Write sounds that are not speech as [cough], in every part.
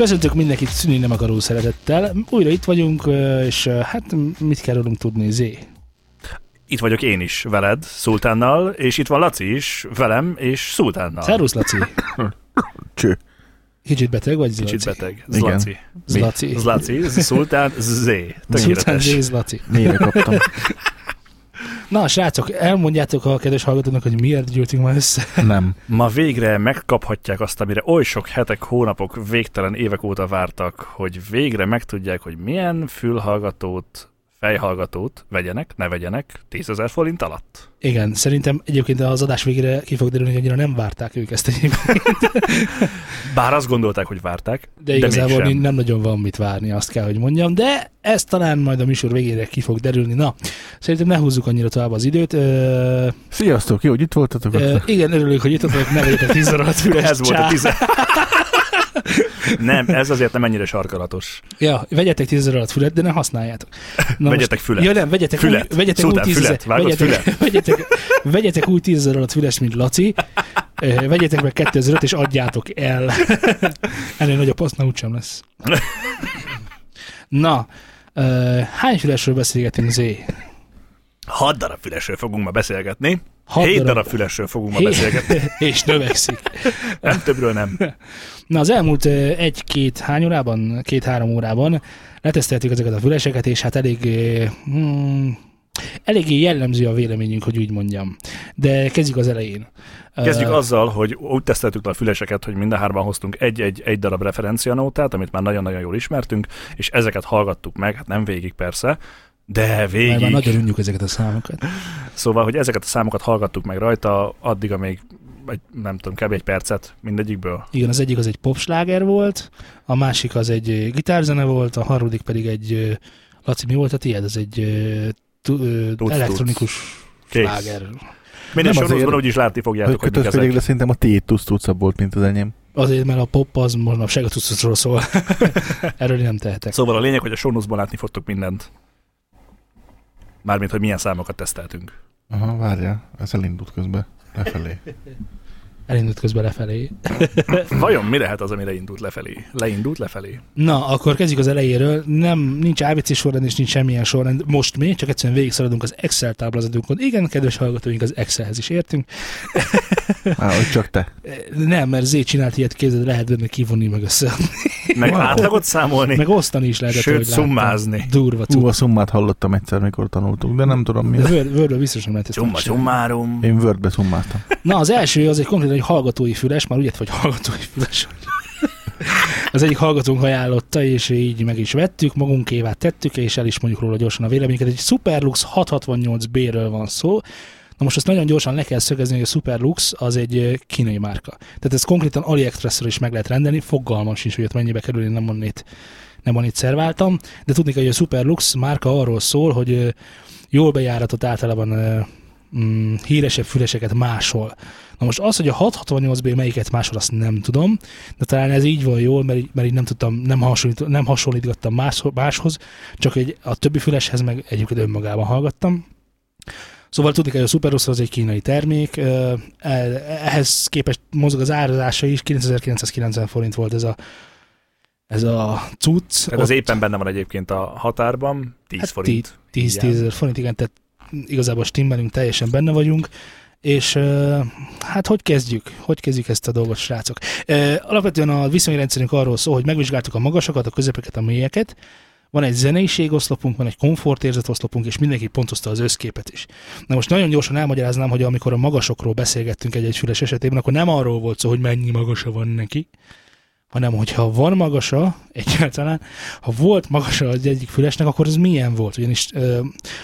Köszöntök mindenkit szűnni nem akaró szeretettel. Újra itt vagyunk, és hát mit kell rólunk tudni, Zé? Itt vagyok én is veled, Szultánnal, és itt van Laci is, velem és Szultánnal. Szervusz, Laci. [coughs] Cső. Kicsit beteg vagy, Zlaci? Kicsit beteg. Igen. Zlaci. Zlaci. Zlaci, Szultán, Zé. Szultán Tökéletes. Zé, Zlaci. Négyre kaptam. [laughs] Na, srácok, elmondjátok a kedves hallgatónak, hogy miért gyűltünk ma össze. Nem. Ma végre megkaphatják azt, amire oly sok hetek, hónapok, végtelen évek óta vártak, hogy végre megtudják, hogy milyen fülhallgatót, fejhallgatót vegyenek, ne vegyenek 10 ezer forint alatt. Igen, szerintem egyébként az adás végére ki fog derülni, hogy annyira nem várták ők ezt egyébként. [laughs] Bár azt gondolták, hogy várták, de igazából de nem nagyon van mit várni, azt kell, hogy mondjam, de ez talán majd a műsor végére ki fog derülni. Na, szerintem ne húzzuk annyira tovább az időt. Ö... Sziasztok, jó, hogy itt voltatok. Ö, igen, örülök, hogy itt voltatok, ne legyetek 10 alatt. [laughs] Ez volt a 10. [laughs] nem, ez azért nem ennyire sarkalatos. Ja, vegyetek tíz alatt fület, de ne használjátok. Na Vegyetek fület. Ja nem, vegyetek Fület. új, vegyetek Szultán, új fület. Vágod vegyetek, [laughs] vegyetek, vegyetek új tízezer alatt füles, mint Laci. Ö, Vegyetek meg 2005 és adjátok el. [laughs] Ennél nagyobb pasznál úgysem lesz. Na, ö, hány fülesről beszélgetünk, Zé? Hat darab fülesről fogunk ma beszélgetni. Hat Hét darab. darab fülesről fogunk ma beszélgetni. [laughs] és növekszik. [laughs] Nem többről nem. Na, az elmúlt egy-két hány órában, két-három órában leteszteltük ezeket a füleseket, és hát elég, hmm, eléggé jellemző a véleményünk, hogy úgy mondjam. De kezdjük az elején. Kezdjük Ö, azzal, hogy úgy teszteltük le a füleseket, hogy mind a hárman hoztunk egy-egy egy darab referencianótát, amit már nagyon-nagyon jól ismertünk, és ezeket hallgattuk meg, hát nem végig persze, de Mert már végig. nagyon unjuk ezeket a számokat. Szóval, hogy ezeket a számokat hallgattuk meg rajta, addig, amíg egy, nem tudom, kb. egy percet mindegyikből. Igen, az egyik az egy popsláger volt, a másik az egy gitárzene volt, a harmadik pedig egy, Laci, mi volt a tiéd? Az egy elektronikus sláger. Minden sorozatban úgyis látni fogjátok, Hogy hogy mik kötözködik, de ezek. szerintem a tiéd tusztucabb volt, mint az enyém. Azért, mert a pop az manapság a tucutról szól. [laughs] Erről nem tehetek. Szóval a lényeg, hogy a show látni fogtok mindent. Mármint, hogy milyen számokat teszteltünk. Aha, várja, ez elindult közben. Lefelé. [laughs] Elindult közben lefelé. [laughs] Vajon mi lehet az, amire indult lefelé? Leindult lefelé? Na, akkor kezdjük az elejéről. Nem, nincs ABC sorrend és nincs semmilyen sorrend. Most mi csak egyszerűen végig szaladunk az Excel táblázatunkon. Igen, kedves hallgatóink, az Excelhez is értünk. Á, hogy csak te. Nem, mert Z csinált ilyet, képzeld, lehet benne kivonni meg össze. Meg Wow. átlagot számolni? Meg osztani is lehetett, Sőt, láttam. szummázni. Durva Ú, a szummát hallottam egyszer, mikor tanultuk, de nem tudom mi. Word, Wordből biztos nem lehet ezt Csumma. Én Wordbe szummáltam. Na, az első az egy konkrétan egy hallgatói füles, már úgy vagy hallgatói füles. Az egyik hallgatónk ajánlotta, és így meg is vettük, magunkévá tettük, és el is mondjuk róla gyorsan a véleményeket. Egy Superlux 668B-ről van szó. Na most azt nagyon gyorsan le kell szögezni, hogy a Superlux az egy kínai márka. Tehát ez konkrétan AliExpressről is meg lehet rendelni, fogalmam sincs, hogy ott mennyibe kerül, én nem onnét, nem onnét szerváltam, de tudni kell, hogy a Superlux márka arról szól, hogy jól bejáratott általában mm, híresebb füleseket máshol. Na most az, hogy a 668B melyiket máshol, azt nem tudom, de talán ez így van jól, mert így, mert így nem tudtam, nem, hasonlít, nem hasonlítgattam más, máshoz, csak egy, a többi füleshez meg egyébként önmagában hallgattam. Szóval tudni kell, hogy a Superlux az egy kínai termék, ehhez képest mozog az árazása is, 9990 forint volt ez a, ez a cucc. Tehát az éppen benne van egyébként a határban, 10 Hát forint. 10 Igen. ezer forint, igen, tehát igazából stimmelünk, teljesen benne vagyunk, és hát hogy kezdjük? Hogy kezdjük ezt a dolgot, srácok? Alapvetően a viszonyrendszerünk arról szól, hogy megvizsgáltuk a magasokat, a közepeket, a mélyeket, van egy zeneiségoszlopunk, van egy komfortérzetoszlopunk, és mindenki pontozta az összképet is. Na most nagyon gyorsan elmagyaráznám, hogy amikor a magasokról beszélgettünk egy-egy füles esetében, akkor nem arról volt szó, hogy mennyi magasa van neki, hanem hogyha van magasa egyáltalán, ha volt magasa az egyik fülesnek, akkor ez milyen volt? Ugyanis ö,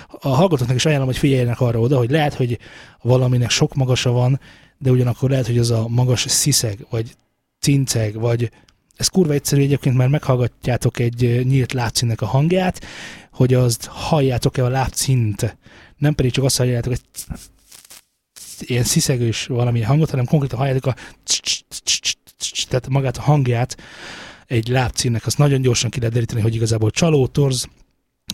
a hallgatóknak is ajánlom, hogy figyeljenek arra oda, hogy lehet, hogy valaminek sok magasa van, de ugyanakkor lehet, hogy az a magas sziszeg, vagy cinceg, vagy ez kurva egyszerű egyébként, mert meghallgatjátok egy nyílt lábszínnek a hangját, hogy azt halljátok-e a lábszint, nem pedig csak azt halljátok, hogy ilyen sziszegős valami hangot, hanem konkrétan halljátok a tehát magát a hangját egy lábcímnek, azt nagyon gyorsan ki lehet deríteni, hogy igazából csaló, torz,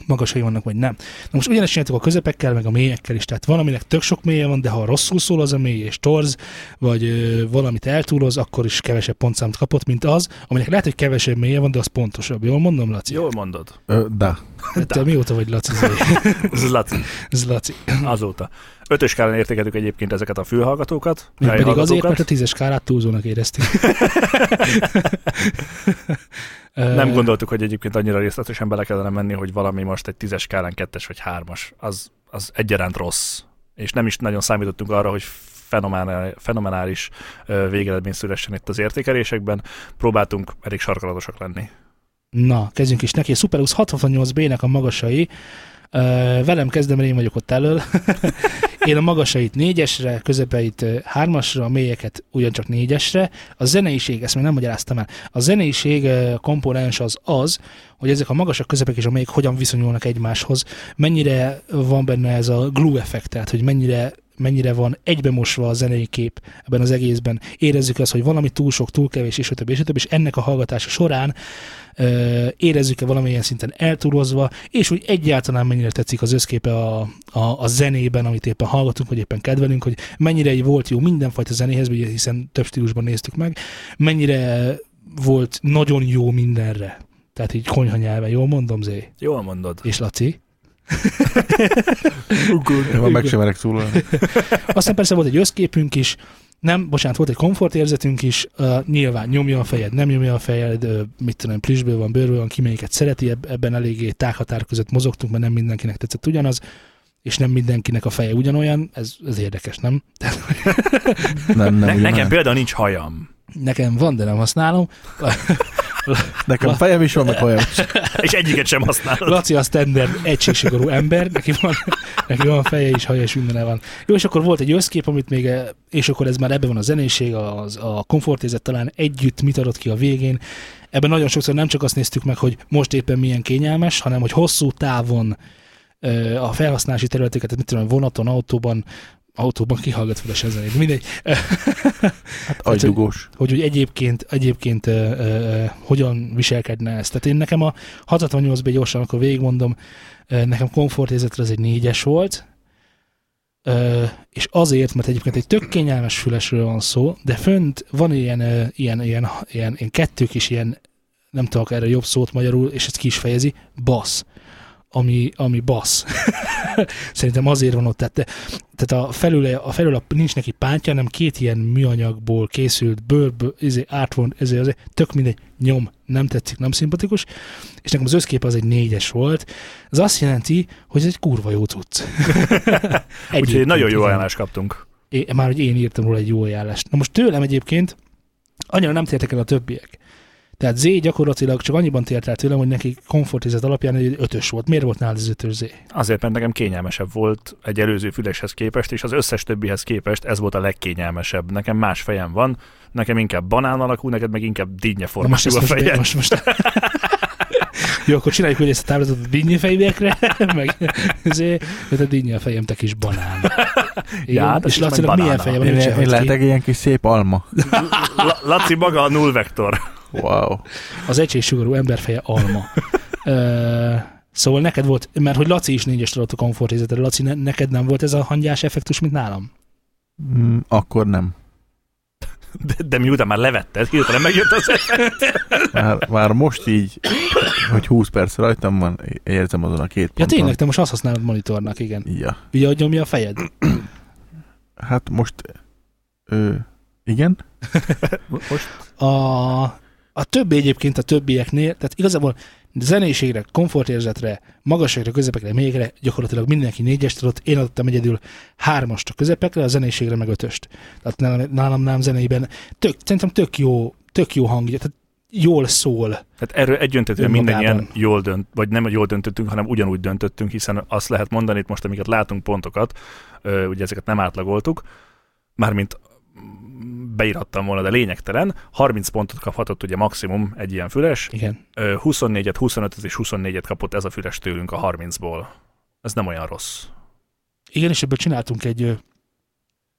magasai vannak, vagy nem. Na most ugyanezt csináltuk a közepekkel, meg a mélyekkel is. Tehát van, aminek tök sok mélye van, de ha rosszul szól az a mély és torz, vagy ö, valamit eltúloz, akkor is kevesebb pontszámot kapott, mint az, aminek lehet, hogy kevesebb mélye van, de az pontosabb. Jól mondom, Laci? Jól mondod. Ö, da. Hát Te mióta vagy Laci? Zé? [laughs] Ez Laci. Ez Laci. Azóta. Ötös skálán értékeltük egyébként ezeket a fülhallgatókat. Még pedig azért, mert a tízes skálát túlzónak éreztük. [laughs] Nem gondoltuk, hogy egyébként annyira részletesen bele kellene menni, hogy valami most egy tízes skálán kettes vagy hármas. Az, az egyaránt rossz. És nem is nagyon számítottunk arra, hogy fenomenál- fenomenális végeredmény szülessen itt az értékelésekben. Próbáltunk elég sarkalatosak lenni. Na, kezdjünk is neki. A Superus 68B-nek a magasai. Velem kezdem, én vagyok ott elől. [laughs] én a magasait négyesre, közepeit hármasra, a mélyeket ugyancsak négyesre. A zeneiség, ezt még nem magyaráztam el. A zeneiség komponens az az, hogy ezek a magasak, közepek és a mélyek hogyan viszonyulnak egymáshoz. Mennyire van benne ez a glue effekt, tehát hogy mennyire mennyire van egybemosva a zenei kép ebben az egészben. Érezzük azt, hogy valami túl sok, túl kevés, és többi, és többi, és ennek a hallgatása során ö, érezzük-e valamilyen szinten eltúrozva, és úgy egyáltalán mennyire tetszik az összképe a, a, a zenében, amit éppen hallgatunk, vagy éppen kedvelünk, hogy mennyire volt jó mindenfajta zenéhez, ugye, hiszen több stílusban néztük meg, mennyire volt nagyon jó mindenre. Tehát így konyha nyelven, jól mondom, Zé? Jól mondod. És Laci? [laughs] Én már meg sem merek szólalni. [laughs] Aztán persze volt egy összképünk is, nem, bocsánat, volt egy komfortérzetünk is, uh, nyilván nyomja a fejed, nem nyomja a fejed, uh, mit tudom, plüsből van, bőrből van, ki melyiket szereti, eb- ebben eléggé tághatár között mozogtunk, mert nem mindenkinek tetszett ugyanaz, és nem mindenkinek a feje ugyanolyan, ez, ez érdekes, nem? Nem, nem. Ne, nekem például nincs hajam. Nekem van, de nem használom. [laughs] Nekem fejem is van, meg hajam is. És egyiket sem használod. Laci a standard egységsigorú ember, neki van, neki van feje is, haja is mindene van. Jó, és akkor volt egy összkép, amit még, és akkor ez már ebben van a zenéség, az, a komfortérzet talán együtt mit adott ki a végén. Ebben nagyon sokszor nem csak azt néztük meg, hogy most éppen milyen kényelmes, hanem hogy hosszú távon a felhasználási területeket, mit tudom, vonaton, autóban, autóban kihallgat fel a zenét, mindegy. [laughs] Hát agydugós. hogy, hogy egyébként, egyébként ö, ö, ö, hogyan viselkedne ez. Tehát én nekem a 68B gyorsan, akkor végigmondom, ö, nekem komfortérzetre ez egy négyes volt, ö, és azért, mert egyébként egy tök kényelmes fülesről van szó, de fönt van ilyen, ö, ilyen, ilyen, ilyen, ilyen kettők is ilyen, nem tudok erre jobb szót magyarul, és ezt ki is fejezi, basz ami, ami bassz. [laughs] Szerintem azért van ott. Tehát, tehát a felül, a felül a, nincs neki pántja, hanem két ilyen műanyagból készült bőrből, ezért átvon, ezért, ezért tök mindegy, nyom, nem tetszik, nem szimpatikus, és nekem az összkép az egy négyes volt. Ez azt jelenti, hogy ez egy kurva jó cucc. [laughs] Úgyhogy nagyon jó ajánlást kaptunk. Én, már hogy én írtam róla egy jó ajánlást. Na most tőlem egyébként annyira nem tértek el a többiek. Tehát Z gyakorlatilag csak annyiban tért el tőlem, hogy neki komfortizet alapján egy ötös volt. Miért volt nálad az ötös Z? Azért, mert nekem kényelmesebb volt egy előző füleshez képest, és az összes többihez képest ez volt a legkényelmesebb. Nekem más fejem van, nekem inkább banán alakú, neked meg inkább dinnye formájú a most, fejed. most, most, [laughs] Jó, akkor csináljuk hogy ezt a táblázatot a dinnyi fejűekre, [laughs] meg ezért, mert a dinnyi a fejem, te kis banán. [laughs] Igen, hát és Lacinak milyen feje van? Én, Én lehetek ilyen kis szép alma. La- Laci maga a nullvektor. Wow. Az egységsugarú emberfeje alma. Ö, szóval neked volt, mert hogy Laci is négyes adott a komfortérzetre, Laci, ne, neked nem volt ez a hangyás effektus, mint nálam? Mm, akkor nem. De, de miután már levetted, hirtelen megjött az Már, már most így, hogy 20 perc rajtam van, érzem azon a két Ja ponton. tényleg, te most azt használod monitornak, igen. Ja. Ugye, hogy nyomja a fejed? Hát most... Ö, igen? Most A, a többi egyébként a többieknél, tehát igazából zenéségre, komfortérzetre, magasságra, közepekre, mélyekre gyakorlatilag mindenki négyest adott, én adottam egyedül hármast a közepekre, a zenéségre meg ötöst. Tehát nálam, nálam nem zeneiben tök, szerintem tök jó, tök jó hangja, tehát jól szól. Hát erről egyöntetően Önmagában. mindannyian jól dönt, vagy nem jól döntöttünk, hanem ugyanúgy döntöttünk, hiszen azt lehet mondani itt most, amiket látunk pontokat, ugye ezeket nem átlagoltuk, mármint beírattam volna, de lényegtelen. 30 pontot kaphatott ugye maximum egy ilyen füles, Igen. Ö, 24-et, 25-et és 24-et kapott ez a füles tőlünk a 30-ból. Ez nem olyan rossz. Igen, és ebből csináltunk egy,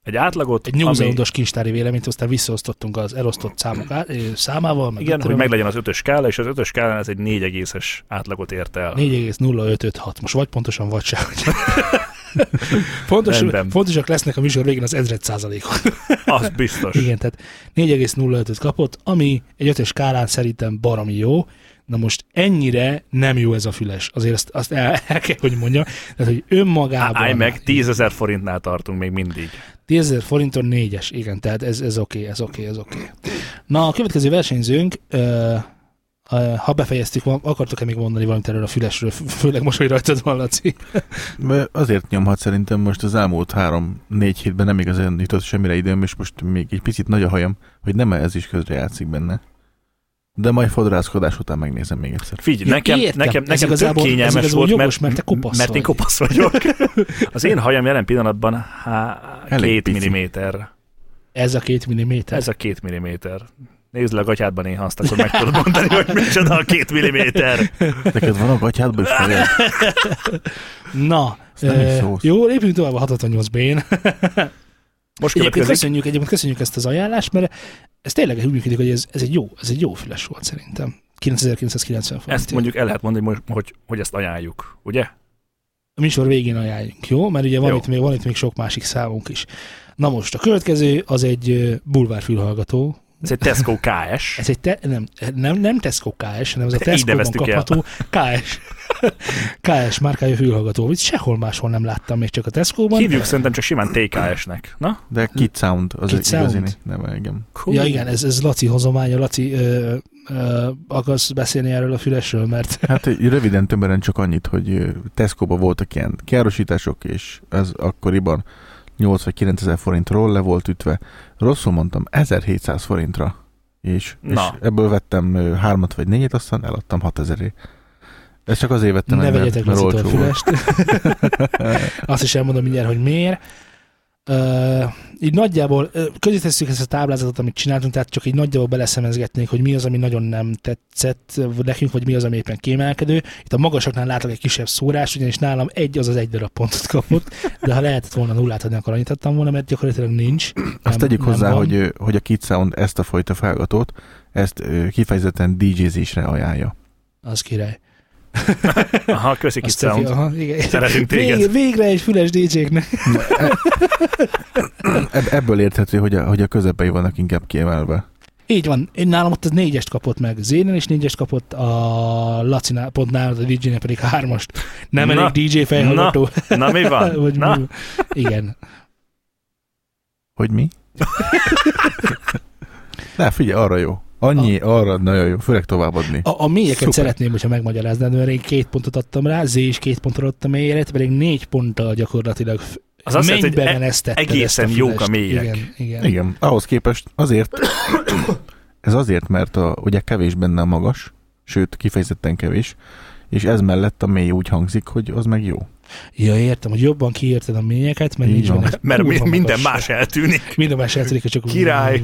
Egy átlagot, Egy nyúzalondos kincstári véleményt, aztán visszaosztottunk az elosztott számok á- számával. Meg Igen, hogy meglegyen az ötös skála, és az ötös skálán ez egy 4 egészes átlagot ért el. 4,0556. Most vagy pontosan, vagy sem. [laughs] [laughs] Fontos, Rendben. fontosak lesznek a műsor végén az ezred százalékok. [laughs] Az biztos. Igen, tehát 4,05-öt kapott, ami egy ötös skálán szerintem baromi jó. Na most ennyire nem jó ez a füles. Azért azt, azt el, el kell, hogy mondjam. Tehát, hogy önmagában... Állj meg, 10 ezer forintnál tartunk még mindig. 10 000 forinton négyes, igen, tehát ez, ez oké, ez oké, ez oké. Na, a következő versenyzőnk, ö, ha befejeztük, akartok-e még mondani valamit erről a fülesről, Fő- főleg most, hogy rajtad van, Laci? [laughs] Mert azért nyomhat szerintem most az elmúlt három-négy hétben nem igazán jutott semmire időm, és most még egy picit nagy a hajam, hogy nem ez is közre játszik benne. De majd fodrászkodás után megnézem még egyszer. Figyelj, Ja, nekem, értem. nekem, Ez nekem ez kényelmes igazából volt, jogos, mert, mert te kopasz mert én vagy. kopasz vagyok. [laughs] Az én hajam jelen pillanatban há, Elég két pici. milliméter. Ez a két milliméter. Ez a két milliméter. Nézd le a gatyádban néha azt, akkor meg tudod mondani, hogy micsoda a két milliméter. Neked van a gatyádban is? Na, szólsz. jó, lépjünk tovább a 68B-n. Most Egyébként köszönjük, egyébként köszönjük ezt az ajánlást, mert ez tényleg úgy működik, hogy ez, ez, egy jó, ez egy jó füles volt szerintem. 9990 forint. Ezt mondjuk el lehet mondani, hogy, hogy, hogy ezt ajánljuk, ugye? a műsor végén ajánljunk, jó? Mert ugye van Jó. itt, még, van itt még sok másik számunk is. Na most, a következő az egy bulvárfülhallgató. Ez egy Tesco KS. Ez egy te, nem, nem, nem Tesco KS, hanem ez a Tesco-ban neveztük el. kapható KS. KS márkája fülhallgató. Itt sehol máshol nem láttam, még csak a Tesco-ban. Hívjuk szerintem csak simán TKS-nek. Na? De Kid Sound az Kid egy igazi Sound. neve, igen. Cool. Ja igen, ez, ez Laci hozománya. Laci, ö, ö, akarsz beszélni erről a fülesről, mert [laughs] Hát röviden tömören csak annyit, hogy ö, Tesco-ba voltak ilyen károsítások, és ez akkoriban 8 vagy 9 ezer forintról le volt ütve. Rosszul mondtam, 1700 forintra. És, és Na. ebből vettem hármat vagy négyet, aztán eladtam 6000 Ezt csak azért vettem ne meg, vegyetek mert, mert olcsó fülest. [laughs] Azt is elmondom mindjárt, hogy miért. Uh, így nagyjából közé tesszük ezt a táblázatot, amit csináltunk, tehát csak így nagyjából beleszemezgetnék, hogy mi az, ami nagyon nem tetszett nekünk, vagy mi az, ami éppen kiemelkedő. Itt a magasaknál látok egy kisebb szórás, ugyanis nálam egy az az egy darab pontot kapott, de ha lehetett volna nullát adni, akkor annyit adtam volna, mert gyakorlatilag nincs. Azt tegyük nem hozzá, van. hogy, hogy a Kid Sound ezt a fajta felgatót, ezt kifejezetten DJ-zésre ajánlja. Az király. [laughs] Aha, köszi jó, Sound. aha, igen. Szeretünk téged. Végre, végre egy füles DJ-knek. Ebb- Ebből érthető, hogy a, hogy a közepei vannak inkább kiemelve. Így van, én nálam ott az négyest kapott meg, Zénen is négyest kapott, a Lacinál, pont nálad a DJ-nek pedig hármast. Nem Na, elég DJ fejhallgató. Na, mi van? [laughs] Vagy Na? mi? Igen. Hogy mi? [laughs] Ne, figyelj, arra jó. Annyi, arra nagyon jó, főleg továbbadni. A, a mélyeket Szuper. szeretném, hogyha megmagyaráznád, mert én két pontot adtam rá, Z is két pontot adtam mélyre, pedig négy ponttal gyakorlatilag Az azt jelenti, hogy e- egészen ezt a jók a mélyek. Igen, igen. Igen, ahhoz képest azért, [coughs] ez azért, mert a, ugye kevés benne a magas, sőt, kifejezetten kevés, és ez mellett a mély úgy hangzik, hogy az meg jó. Ja, értem, hogy jobban kiérted a mélyeket, mert Így nincs van. benne Mert minden magas. más eltűnik. Minden más eltűnik, csak úgy- Király.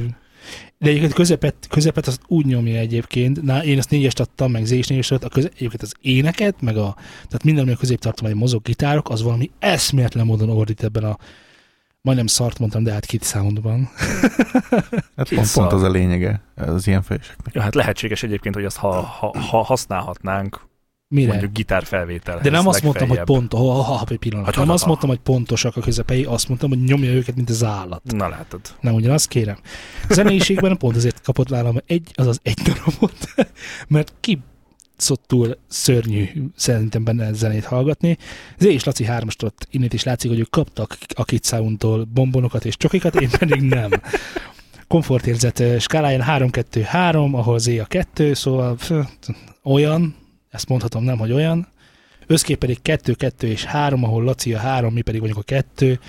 De egyébként közepet, közepet azt úgy nyomja egyébként, na, én azt négyest adtam, meg Z is négyest adtam, a köze, egyébként az éneket, meg a, tehát minden, ami a középtartomány mozog gitárok, az valami eszméletlen módon ordít ebben a, majdnem szart mondtam, de hát kit soundban. [laughs] Hát Kid pont, pont az a lényege az ilyen fejeseknek. Ja, hát lehetséges egyébként, hogy azt ha, ha, ha használhatnánk Mire? mondjuk gitárfelvételhez. de nem azt mondtam, hogy legfeljebb. pont, ha, ha, egy pillanat. Hát, nem ha, azt ha. mondtam, hogy pontosak a közepei, azt mondtam, hogy nyomja őket, mint az állat. Na látod. Nem ugyanazt kérem. A zeneiségben pont azért kapott nálam egy, azaz egy darabot, [laughs] mert ki szottul szörnyű szerintem benne zenét hallgatni. Z és Laci hármast ott innét is látszik, hogy ők kaptak a Kid Soundtól bombonokat és csokikat, én pedig nem. [laughs] Komfortérzet skáláján 3-2-3, ahol Z a 2, szóval olyan, ezt mondhatom nem, hogy olyan. Összkép pedig 2-2 és 3, ahol Laci a 3, mi pedig vagyunk a 2.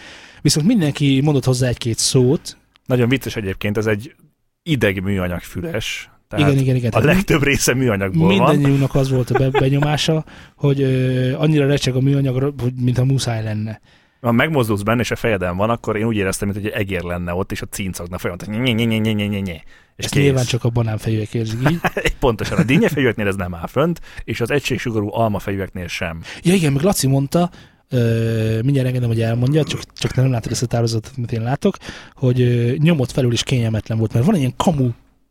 Viszont mindenki mondott hozzá egy-két szót. Nagyon vicces egyébként, ez egy ideg műanyag füles. Tehát igen, igen, igen. a legtöbb része műanyagból van. mindannyiunknak az volt a be- benyomása, hogy ö, annyira recseg a műanyag, hogy mintha muszáj lenne. Ha megmozdulsz benne, és a fejeden van, akkor én úgy éreztem, mint hogy egy egér lenne ott, és a cincogna folyamatosan. Nye, nye, nye, nye, nye, nye, nye. És Ezt kész. nyilván csak a banánfejűek érzik így. [laughs] Pontosan, a dinnyefejűeknél ez nem áll fönt, és az egységsugarú almafejűeknél sem. Ja igen, meg Laci mondta, ö, mindjárt engedem, hogy elmondja, csak, csak nem látod ezt a tározatot, amit én látok, hogy ö, nyomot felül is kényelmetlen volt, mert van egy ilyen kamu,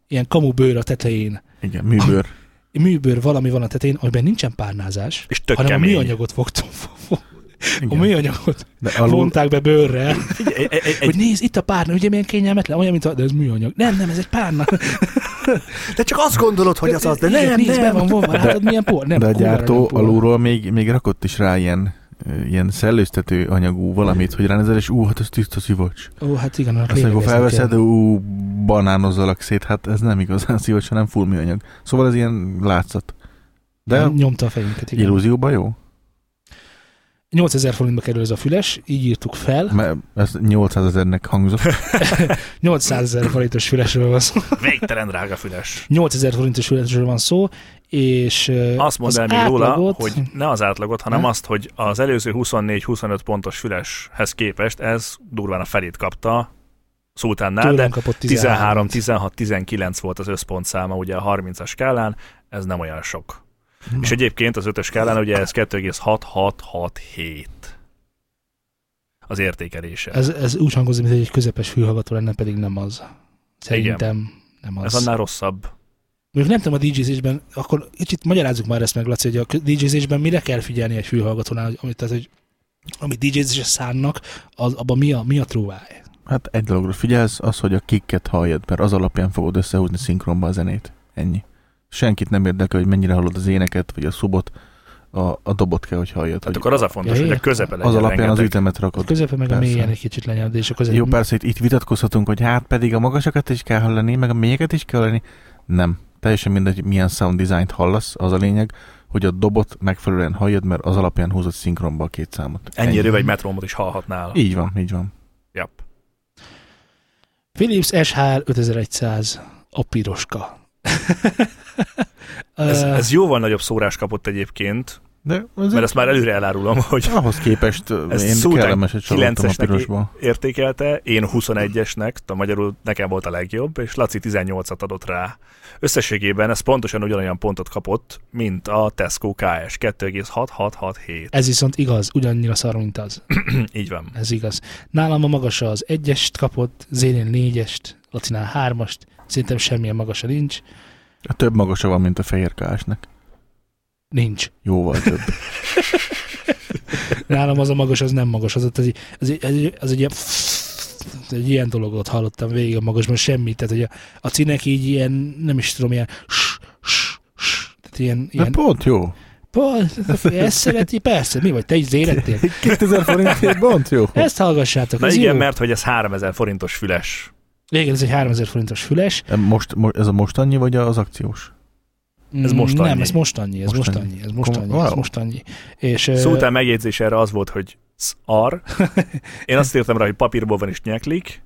ilyen kamu bőr a tetején. Igen, műbőr. Műbőr valami van a tetején, amiben nincsen párnázás, És tök hanem a kemény. műanyagot fogtam. A Igen. műanyagot De alul, vonták be bőrrel, egy, egy, hogy egy, nézd, itt a párna, ugye milyen kényelmetlen, olyan, mint a, de ez műanyag. Nem, nem, ez egy párna. [laughs] de csak azt gondolod, hogy az az, de Igen, nem, nézd, be nem. van vonva, látod milyen por? Nem, de a nem gyártó por. alulról még, még rakott is rá ilyen, ilyen szellőztető anyagú valamit, hogy ránézel, és ú, hát ez tiszta szivacs. Ó, hát igen, annak Azt amikor felveszed, ú, banánozzalak szét, hát ez nem igazán [laughs] szivacs, hanem full műanyag. Szóval ez ilyen látszat. De Nyomta a fejünket, igen. illúzióban jó? 8000 forintba kerül ez a füles, így írtuk fel. Mert ez 800 ezernek hangzott. [laughs] 800 ezer forintos fülesről van szó. Végtelen drága füles. 8000 forintos fülesről van szó, és Azt mondd az el még róla, átlagot- hogy ne az átlagot, hanem Ne? azt, hogy az előző 24-25 pontos füleshez képest ez durván a felét kapta Szultánnál, de tőlem kapott 13. 13, 16, 19 volt az összpontszáma ugye a 30-as skálán, ez nem olyan sok. És egyébként az ötös skálán ugye ez 2,6667 az értékelése. Ez, Ez, úgy hangozik, mint egy közepes fülhallgató lenne, pedig nem az. Szerintem nem az. ez annál rosszabb. Mondjuk nem tudom a DJZ-ben, akkor kicsit magyarázzuk már ezt meg, Laci, hogy a DJZ-ben mire kell figyelni egy fülhallgatónál, amit, tehát, hogy amit DJZ-re szánnak, az, abban mi a, mi a trúváj? Hát egy dologra figyelsz, az, hogy a kikket halljad, mert az alapján fogod összehúzni szinkronba a zenét. Ennyi. Senkit nem érdekel, hogy mennyire hallod az éneket, vagy a szubot, a, a dobot kell, hogy halljad. Tehát Hogy akkor az a fontos, Ja, hogy a közepe legyen az alapján az rengeteg. ütemet A rakod. közepe meg a Persze. mélyen egy kicsit lenyeld, és akkor Jó, persze itt, itt vitatkozhatunk, hogy hát pedig a magasakat is kell hallani, meg a mélyeket is kell hallani. Nem. Teljesen mindegy, milyen sound design-t hallasz, az a lényeg, hogy a dobot megfelelően halljad, mert az alapján húzod szinkronba a két számot. Ennyi Ennyi. egy metromot is hallhatnál. Így van, így van. Yep. Philips SHR 5100, a piroska. Ez, ez jóval nagyobb szórás kapott egyébként, De az mert ezt már előre elárulom, hogy ahhoz képest én Sultan kellemeset csalódtam a 9-esnek pirosba. értékelte, én 21-esnek, a magyarul nekem volt a legjobb, és Laci 18-at adott rá. Összességében ez pontosan ugyanolyan pontot kapott, mint a Tesco KS 2,6667. ez viszont igaz, ugyannyira szar, mint az. [clears throat] Így van. Ez igaz. Nálam a magasa az egyest kapott, Zénén négyest, Lacinál hármast, szerintem semmilyen magasa nincs. A több magasa van, mint a fehér kásnak. Nincs. Jóval több. [laughs] Nálam az a magas, az nem magas. Az, az, egy, az, egy, az, egy, az egy ilyen egy ilyen dologot hallottam végig a magasban, semmit. Tehát, hogy a, a cinek így ilyen, nem is tudom, ilyen ss, ss, ss, tehát ilyen, De ilyen pont jó. pont, ezt szereti, persze, mi vagy, te is érettél? 2000 forintért pont jó. Ezt hallgassátok, Na ez igen, jó. mert hogy ez 3000 forintos füles. Igen, ez egy 3000 forintos füles. Most, mo- ez a mostannyi, vagy az akciós? Ez most Nem, ez most annyi, ez most Most annyi, ez most Kom- annyi, ez most annyi. És, ö, Szultán megjegyzés erre az volt, hogy szar. [laughs] Én azt írtam rá, hogy papírból van is nyeklik.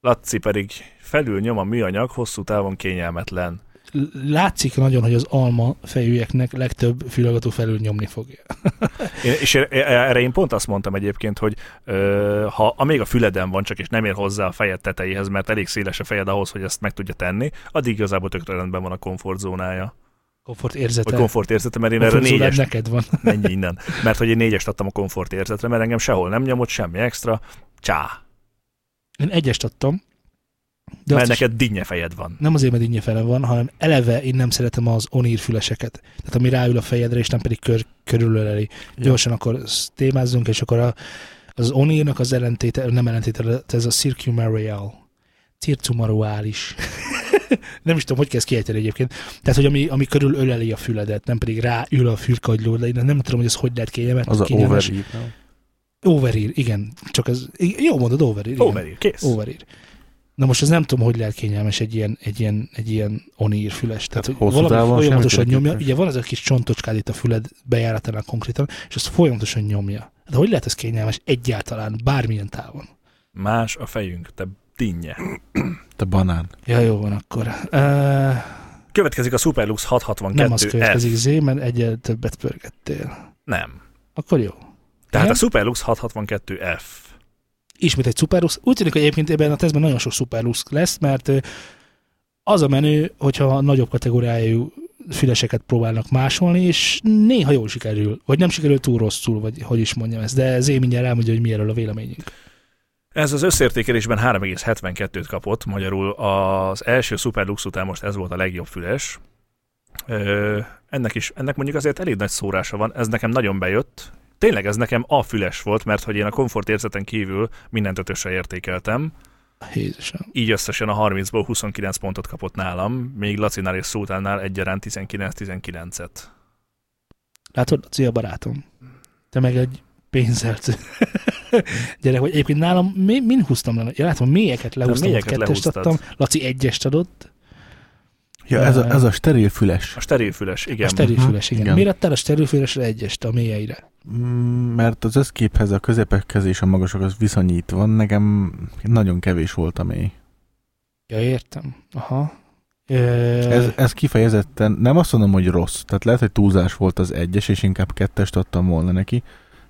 Laci pedig felül nyom a műanyag, hosszú távon kényelmetlen. Látszik nagyon, hogy az alma fejűeknek legtöbb fülhallgató felül nyomni fogja. [laughs] Én, és er- erre én pont azt mondtam egyébként, hogy ö, ha a még a füleden van csak, és nem ér hozzá a fejed tetejéhez, mert elég széles a fejed ahhoz, hogy ezt meg tudja tenni, addig igazából tök rendben van a komfortzónája. Komfort érzete. Vagy komfortérzete, mert én erre négyes, neked van. [laughs] menj innen. Mert hogy én négyest adtam a komfortérzetre, mert engem sehol nem nyomott, semmi extra, csá. Én egyest adtam, de mert neked dinnye fejed van. nem azért, mert innye felem van, hanem eleve én nem szeretem az onír füleseket. Tehát ami ráül a fejedre, és nem pedig kör, körülöleli. Ja. Gyorsan akkor témázzunk, és akkor a, az onírnak az ellentéte, nem ellentéte, ez a circumarial. Circumaruális. [laughs] nem is tudom, hogy ezt kiejteni egyébként. Tehát, hogy ami, ami körül öleli a füledet, nem pedig ráül a fülkagyló, de én nem tudom, hogy ez hogy lehet kényelmet. Az a kényelmes. overeat. nem? Overear, igen. Csak ez, jó mondod, overear. igen. Overear, kész. Overear. Na most ez nem tudom, hogy lehet kényelmes egy ilyen, egy ilyen, egy ilyen onír füles. Tehát, hogy hosszú valami folyamatosan nyomja. sem. Ugye van ez a kis csontocskád itt a füled bejáratánál konkrétan, és azt folyamatosan nyomja. De hogy lehet ez kényelmes egyáltalán, bármilyen távon? Más a fejünk, te dinnye. [clears throat] Te banán. Ja, jó van akkor. Uh, Következik a Superlux 662 nem az következik F. Z, mert egyel többet pörgettél. Nem. Akkor jó. Tehát Igen? a Superlux 662 F. ismét egy Superlux. Úgy tűnik, hogy egyébként ebben a tesztben nagyon sok Superlux lesz, mert az a menő, hogyha nagyobb kategóriájú füleseket próbálnak másolni, és néha jól sikerül, vagy nem sikerül túl rosszul, vagy hogy is mondjam ezt, de Zé mindjárt elmondja, hogy mi erről a véleményünk. Ez az összértékelésben 3,72-t kapott, magyarul az első Superlux után most ez volt a legjobb füles. Ö, ennek is, ennek mondjuk azért elég nagy szórása van, ez nekem nagyon bejött. Tényleg ez nekem a füles volt, mert hogy én a komfort érzeten kívül mindent ötösre értékeltem. Jézusom. Így összesen a 30-ból 29 pontot kapott nálam, még Lacinál és Szultánnál egyaránt 19-19-et. Látod, Laci a barátom. Te meg egy pénzelt [laughs] gyerek, hogy egyébként nálam mi, min húztam le? Ja, látom, mélyeket lehúztam, mélyeket kettest adtam, Laci egyest adott, Ja, ez a, ez a steril füles. A sterilfüles, igen. a sterilfüles, igen. igen. Miért adtál a sterilfülesre egyest a mélyeire? Mm, Mert az összképhez a közepekhez és a magasokhoz viszonyítva nekem nagyon kevés volt a mély. Ja, értem. Aha. Ö, Ez, ez kifejezetten, nem azt mondom, hogy rossz, tehát lehet, hogy túlzás volt az egyes, és inkább kettest adtam volna neki,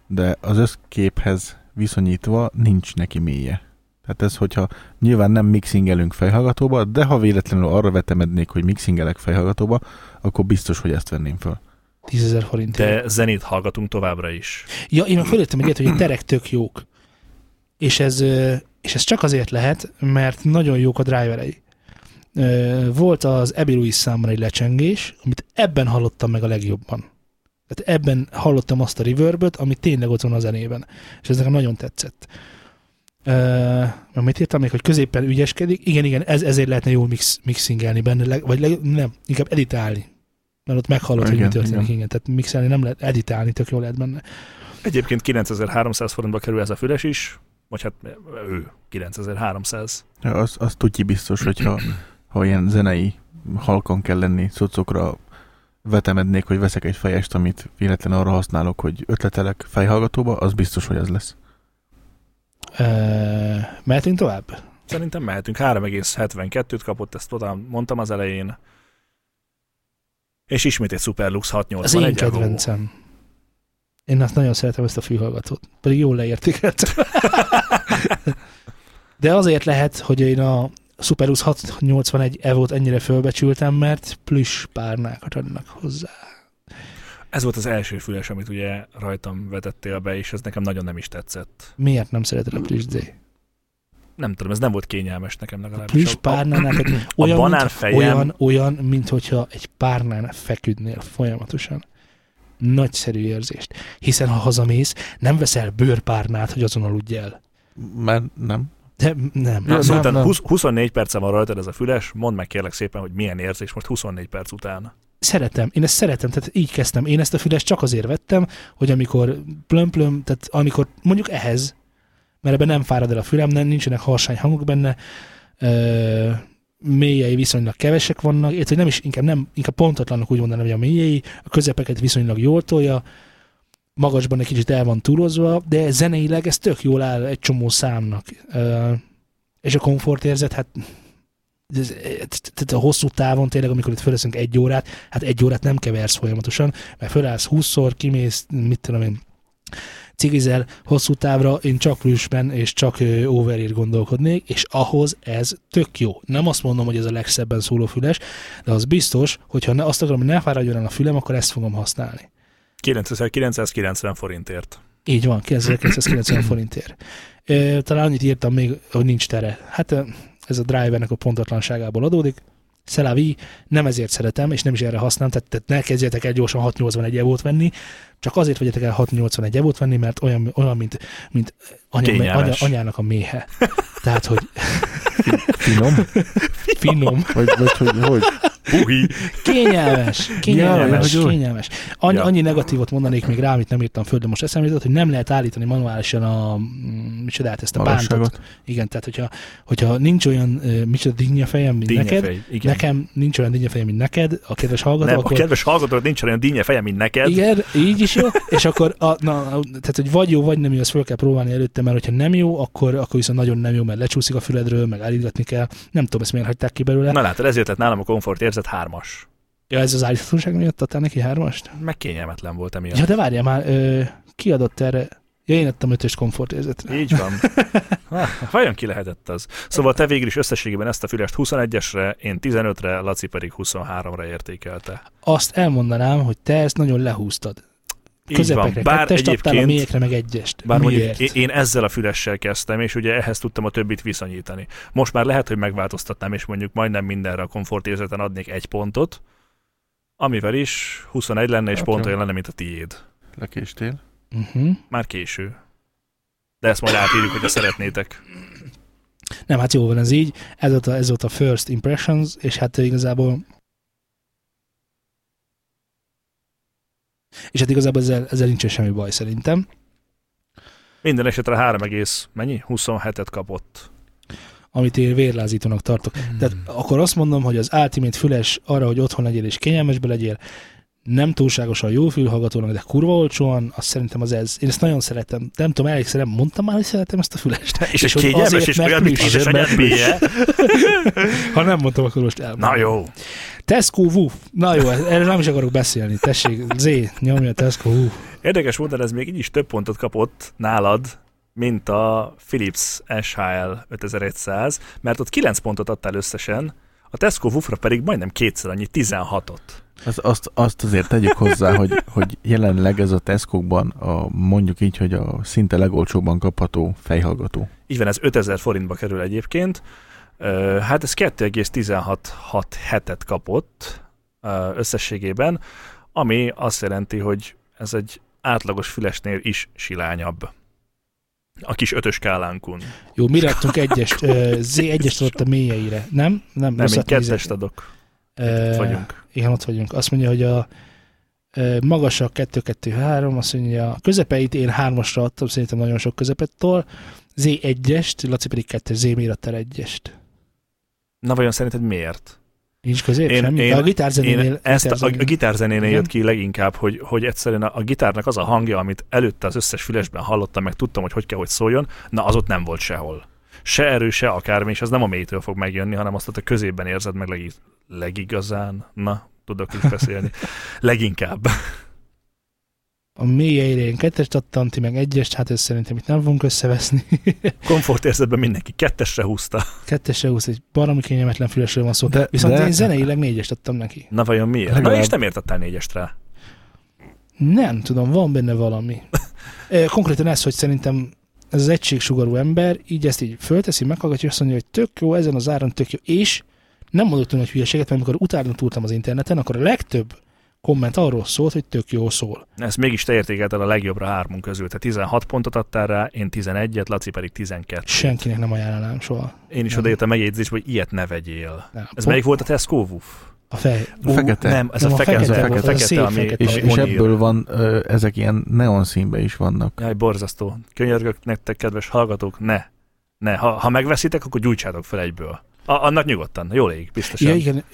de az összképhez viszonyítva nincs neki mélye. Tehát ez, hogyha nyilván nem mixingelünk fejhallgatóba, de ha véletlenül arra vetemednék, hogy mixingelek fejhallgatóba, akkor biztos, hogy ezt venném föl. 10 ezer forint. De zenét hallgatunk továbbra is. Ja, én meg fölöttem egyet, hogy a terek tök jók. És ez, és ez csak azért lehet, mert nagyon jók a driverei. Volt az Abbey Louis számban egy lecsengés, amit ebben hallottam meg a legjobban. Tehát ebben hallottam azt a reverböt, ami tényleg ott van a zenében. És ez nekem nagyon tetszett. Uh, mit írtam még, hogy középen ügyeskedik? Igen, igen, ez, ezért lehetne jól mix, mixingelni benne, leg, vagy leg, nem, inkább editálni. Mert ott meghallod, hogy mi Igen, történik, igen. igen. igen. Tehát mixelni nem lehet, editálni tök jól lehet benne. Egyébként 9300 forintba kerül ez a füles is, vagy hát ő 9300. Ja, az, az tudji biztos, hogyha ha ilyen zenei halkan kell lenni, cocokra vetemednék, hogy veszek egy fejest, amit véletlenül arra használok, hogy ötletelek fejhallgatóba, az biztos, hogy ez lesz. Uh, mehetünk tovább? Szerintem mehetünk. 3,72-t kapott, ezt talán mondtam az elején. És ismét egy Superlux 680. Az én kedvencem. Én azt nagyon szeretem ezt a fülhallgatót. Pedig jól leértékeltem. [laughs] De azért lehet, hogy én a Superus 681 Evo-t ennyire fölbecsültem, mert plüss párnákat adnak hozzá. Ez volt az első füles, amit ugye rajtam vetettél be, és ez nekem nagyon nem is tetszett. Miért nem szereted a plüss D? Nem tudom, ez nem volt kényelmes nekem legalábbis. Plüss A- a- párnának egy a olyan, banán mint, fejem- olyan, olyan, mint hogyha egy párnán feküdnél folyamatosan. Nagyszerű érzést. Hiszen ha hazamész, nem veszel bőrpárnát, hogy azon aludj el. Mert nem. De nem. Na, szóval nem, nem. 20, 24 perce van rajtad ez a füles, mondd meg kérlek szépen, hogy milyen érzés most 24 perc után. szeretem, én ezt szeretem, tehát így kezdtem. Én ezt a fülest csak azért vettem, hogy amikor plöm-plöm, tehát amikor mondjuk ehhez, mert ebben nem fárad el a fülem, nem, nincsenek harsány hangok benne, ö, mélyei viszonylag kevesek vannak, illetve nem is, inkább, nem, inkább pontatlanok úgy mondanám, hogy a mélyei, a közepeket viszonylag jól tolja, magasban egy kicsit el van túlozva, de zeneileg ez tök jól áll egy csomó számnak. Ö, és a komfortérzet, hát tehát a hosszú távon tényleg, amikor itt föleszünk egy órát, hát egy órát nem keversz folyamatosan, mert fölállsz 20-szor, kimész, mit tudom én, cigizel hosszú távra, én csak plüsben és csak overír gondolkodnék, és ahhoz ez tök jó. Nem azt mondom, hogy ez a legszebben szóló füles, de az biztos, hogyha ne, azt akarom, hogy ne fáradjon el a fülem, akkor ezt fogom használni. 9990 forintért. Így van, 9990 [clears throat] forintért. Talán annyit írtam még, hogy nincs tere. Hát ez a drivernek a pontatlanságából adódik. Szelavi, nem ezért szeretem, és nem is erre használom, tehát, tehát ne kezdjetek el gyorsan 681 evót venni, csak azért vegyetek el 681 evót venni, mert olyan, olyan mint, mint anya, anya, anyának a méhe. Tehát, hogy Finom? finom, Vagy, vagy hogy, hogy? Buhi! Kényelmes, kényelmes, Ja, kényelmes. Annyi, Ja. annyi negatívot mondanék még rá, amit nem írtam föl, de most eszembe jutott, hogy nem lehet állítani manuálisan a, mm, micsodát, ezt a bántot. Igen, tehát hogyha, hogyha nincs olyan, ö, micsoda dinnye fejem, mint neked, Dínyefej. Igen. nekem nincs olyan dinnye fejem, mint neked, a kedves hallgató, Nem, a akkor kedves hallgatók nincs olyan dinnye feje, mint neked. igen, így is jó, és akkor, a, na, tehát hogy vagy jó, vagy nem jó, ezt föl kell próbálni előtte, mert hogyha nem jó, akkor, akkor viszont nagyon nem jó, mert lecsúszik a füledről, meg állítgatni kell. Nem tudom, ezt miért hagyták ki belőle. Na látod, ezért lett nálam a komfort érzet hármas. Ja, ez az állíthatóság miatt adtál neki hármast? Meg kényelmetlen volt emiatt. Ja, de várjál már, ö, ki adott erre? Ja, én adtam ötös komfortérzetre. Így van. Vajon ki lehetett az? Szóval te végül is összességében ezt a fülest 21-esre, én 15-re, Laci pedig 23-ra értékelte. Azt elmondanám, hogy te ezt nagyon lehúztad. Közepekre van. Bár kettest adtál, a egyébként, mélyekre meg egyest. bár mondjuk Miért? én- én ezzel a fülessel kezdtem, és ugye ehhez tudtam a többit viszonyítani. Most már lehet, hogy megváltoztatnám, és mondjuk majdnem mindenre a komfortérzeten adnék egy pontot, amivel is 21 lenne, és Hát pont olyan lenne, mint a tiéd. Lekéstél. Uh-huh. Már késő. De ezt majd átírjuk, hogyha szeretnétek. Nem, hát jó van ez így. Ez volt, a, ez volt a first impressions, és hát igazából és hát igazából ezzel, ezzel nincsen semmi baj szerintem. Minden esetre 3, egész, mennyi? 27-et kapott. amit én vérlázítónak tartok. Hmm. Tehát akkor azt mondom, hogy az Ultimate füles arra, hogy otthon legyél és kényelmesbe legyél, nem túlságosan jó fülhallgatónak, de kurva olcsóan, azt szerintem az ez. Én ezt nagyon szeretem. Nem tudom, elég mondtam már, hogy szeretem ezt a fülest. És, és hogy kényelmes, azért, és mert olyan, mint plüss. kis anyádbéje. Ha nem mondtam, akkor most elmondom. Na jó. Tesco Woof. Na jó, erről nem is akarok beszélni. Tessék, Z, nyomja a Tesco Woof. Érdekes módon ez még így is több pontot kapott nálad, mint a Philips SHL 5100, mert ott 9 pontot adtál összesen, a Tesco Woofra pedig majdnem kétszer annyi, 16-ot. Az, azt, azt azért tegyük hozzá, hogy, hogy jelenleg ez a Tesco-ban a, mondjuk így, hogy a szinte legolcsóbban kapható fejhallgató. Így van, ez 5000 forintba kerül egyébként. Hát ez 2,166 hetet kapott összességében, ami azt jelenti, hogy ez egy átlagos fülesnél is silányabb. A kis ötös skálánkun. Jó, mi raktunk egyest, Z [laughs] egyest adott a mélyeire. Nem? Nem, Nem, én kettest adok. Itt vagyunk. Igen, ott vagyunk. Azt mondja, hogy a magasak 2-2-3, azt mondja, a közepeit én hármasra adtam, szerintem nagyon sok közepettől. Z egyest, Laci pedig kettes, Z miért adtál egyest? Na vajon szerinted miért? Nincs közép Én- semmi? én- a gitárzenénél... Én ezt a, a gitárzenénél- gitárzenénél jött ki leginkább, hogy, hogy egyszerűen a, a gitárnak az a hangja, amit előtte az összes fülesben hallottam, meg tudtam, hogy hogy kell, hogy szóljon, na az ott nem volt sehol. Se erő, se akármi, és az nem a mélytől fog megjönni, hanem azt ott a középben érzed meg legi, legigazán. Na, tudok is beszélni. [laughs] Leginkább. A mélyeire én kettest adtam, ti meg egyest, hát ez szerintem itt nem fogunk összeveszni. [laughs] Komfortérzetben mindenki kettesre húzta. Kettesre húsz, egy baromi kényelmetlen fülesről van szó. De- Viszont de- én zeneileg négyest adtam neki. Na vajon miért? Na Legalább- és nem értettel négyest rá. Nem tudom, van benne valami. [laughs] Konkrétan ez, hogy szerintem ez az egységsugarú ember így ezt így fölteszi, meghallgatja, és azt mondja, hogy tök jó, ezen az áron tök jó, és nem mondott nagy hülyeséget, mert amikor utána túltam az interneten, akkor a legtöbb komment arról szólt, hogy tök jó szól. Ezt mégis te értékelted a legjobbra hármunk közül. Te 16 pontot adtál rá, én 11-et, Laci pedig 12. Senkinek nem ajánlanám soha. Én is odaírtam megjegyzésbe, hogy ilyet ne vegyél. Nem. Ez Pont melyik volt a Tesco Woof? A fej. A fekete. Nem, ez Nem, a a fekete, fekete fekete, fekete, szép ami, fekete. És, és ebből van, ö, ezek ilyen neon színben is vannak. Jaj, borzasztó. Könyörgök nektek, kedves hallgatók, ne. Ne, ha, ha megveszitek, akkor gyújtsátok fel egyből. A, annak nyugodtan, jól ég, biztosan. Ja, igen,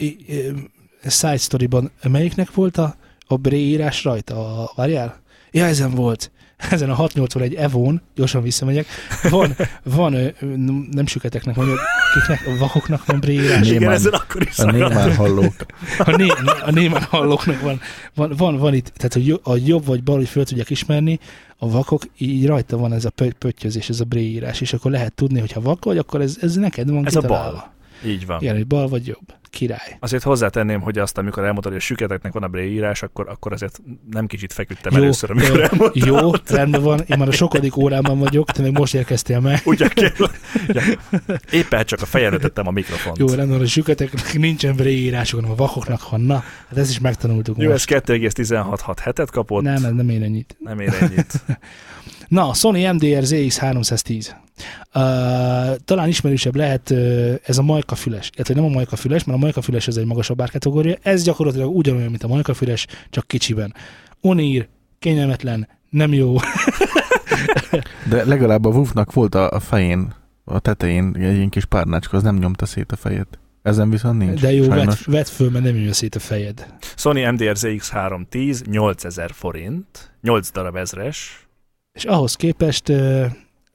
Side Story-ban melyiknek volt a, a Bré írás rajta? A, várjál? Ja, ezen volt. [laughs] Ezen a 681 Evon, gyorsan visszamegyek, van, van nem süketeknek mondjuk, kiknek, a vakoknak van Bré írás. Némán. Igen, ezen akkor is A némán hallók. A, né, a némán hallóknak van, van, van, van itt, tehát hogy a jobb vagy bal, hogy föl tudják ismerni, a vakok, így rajta van ez a pö- pöttyözés, ez a Bré írás, és akkor lehet tudni, hogy ha vak vagy, akkor ez, ez neked van Ez a kitalálva. bal. Így van. Igen, hogy bal vagy jobb. Király. Azért hozzátenném, hogy azt, amikor elmondtad, hogy a süketeknek van a írás, akkor, akkor azért nem kicsit feküdtem Jó, először, amikor ö, elmondtad. Jó, rendben van, én már a sokadik órában vagyok, te még most érkeztél meg. Ugye kell. Ja. Éppen csak a fejemre tettem a mikrofont. Jó, rendben van, a süketeknek nincsen írásuk, hanem a vakoknak van. Na, hát ezt is megtanultuk Jó, ez most. 2,166 hetet kapott. Nem, nem, nem ér ennyit. Nem ér ennyit. [laughs] Na, Sony MDR ZX310. Uh, talán ismerősebb lehet uh, ez a majka füles, illetve nem a majka füles, mert a majka füles ez egy magasabb árkategória, ez gyakorlatilag ugyanolyan, mint a majka füles, csak kicsiben. Onír, kényelmetlen, nem jó. De legalább a Wolfnak volt a, a fején, a tetején egy ilyen kis párnácska, az nem nyomta szét a fejet. Ezen viszont nincs. De jó, vedd, vedd föl, mert nem jön szét a fejed. Sony MDR ZX310, 8000 forint, 8 darab ezres, És ahhoz képest,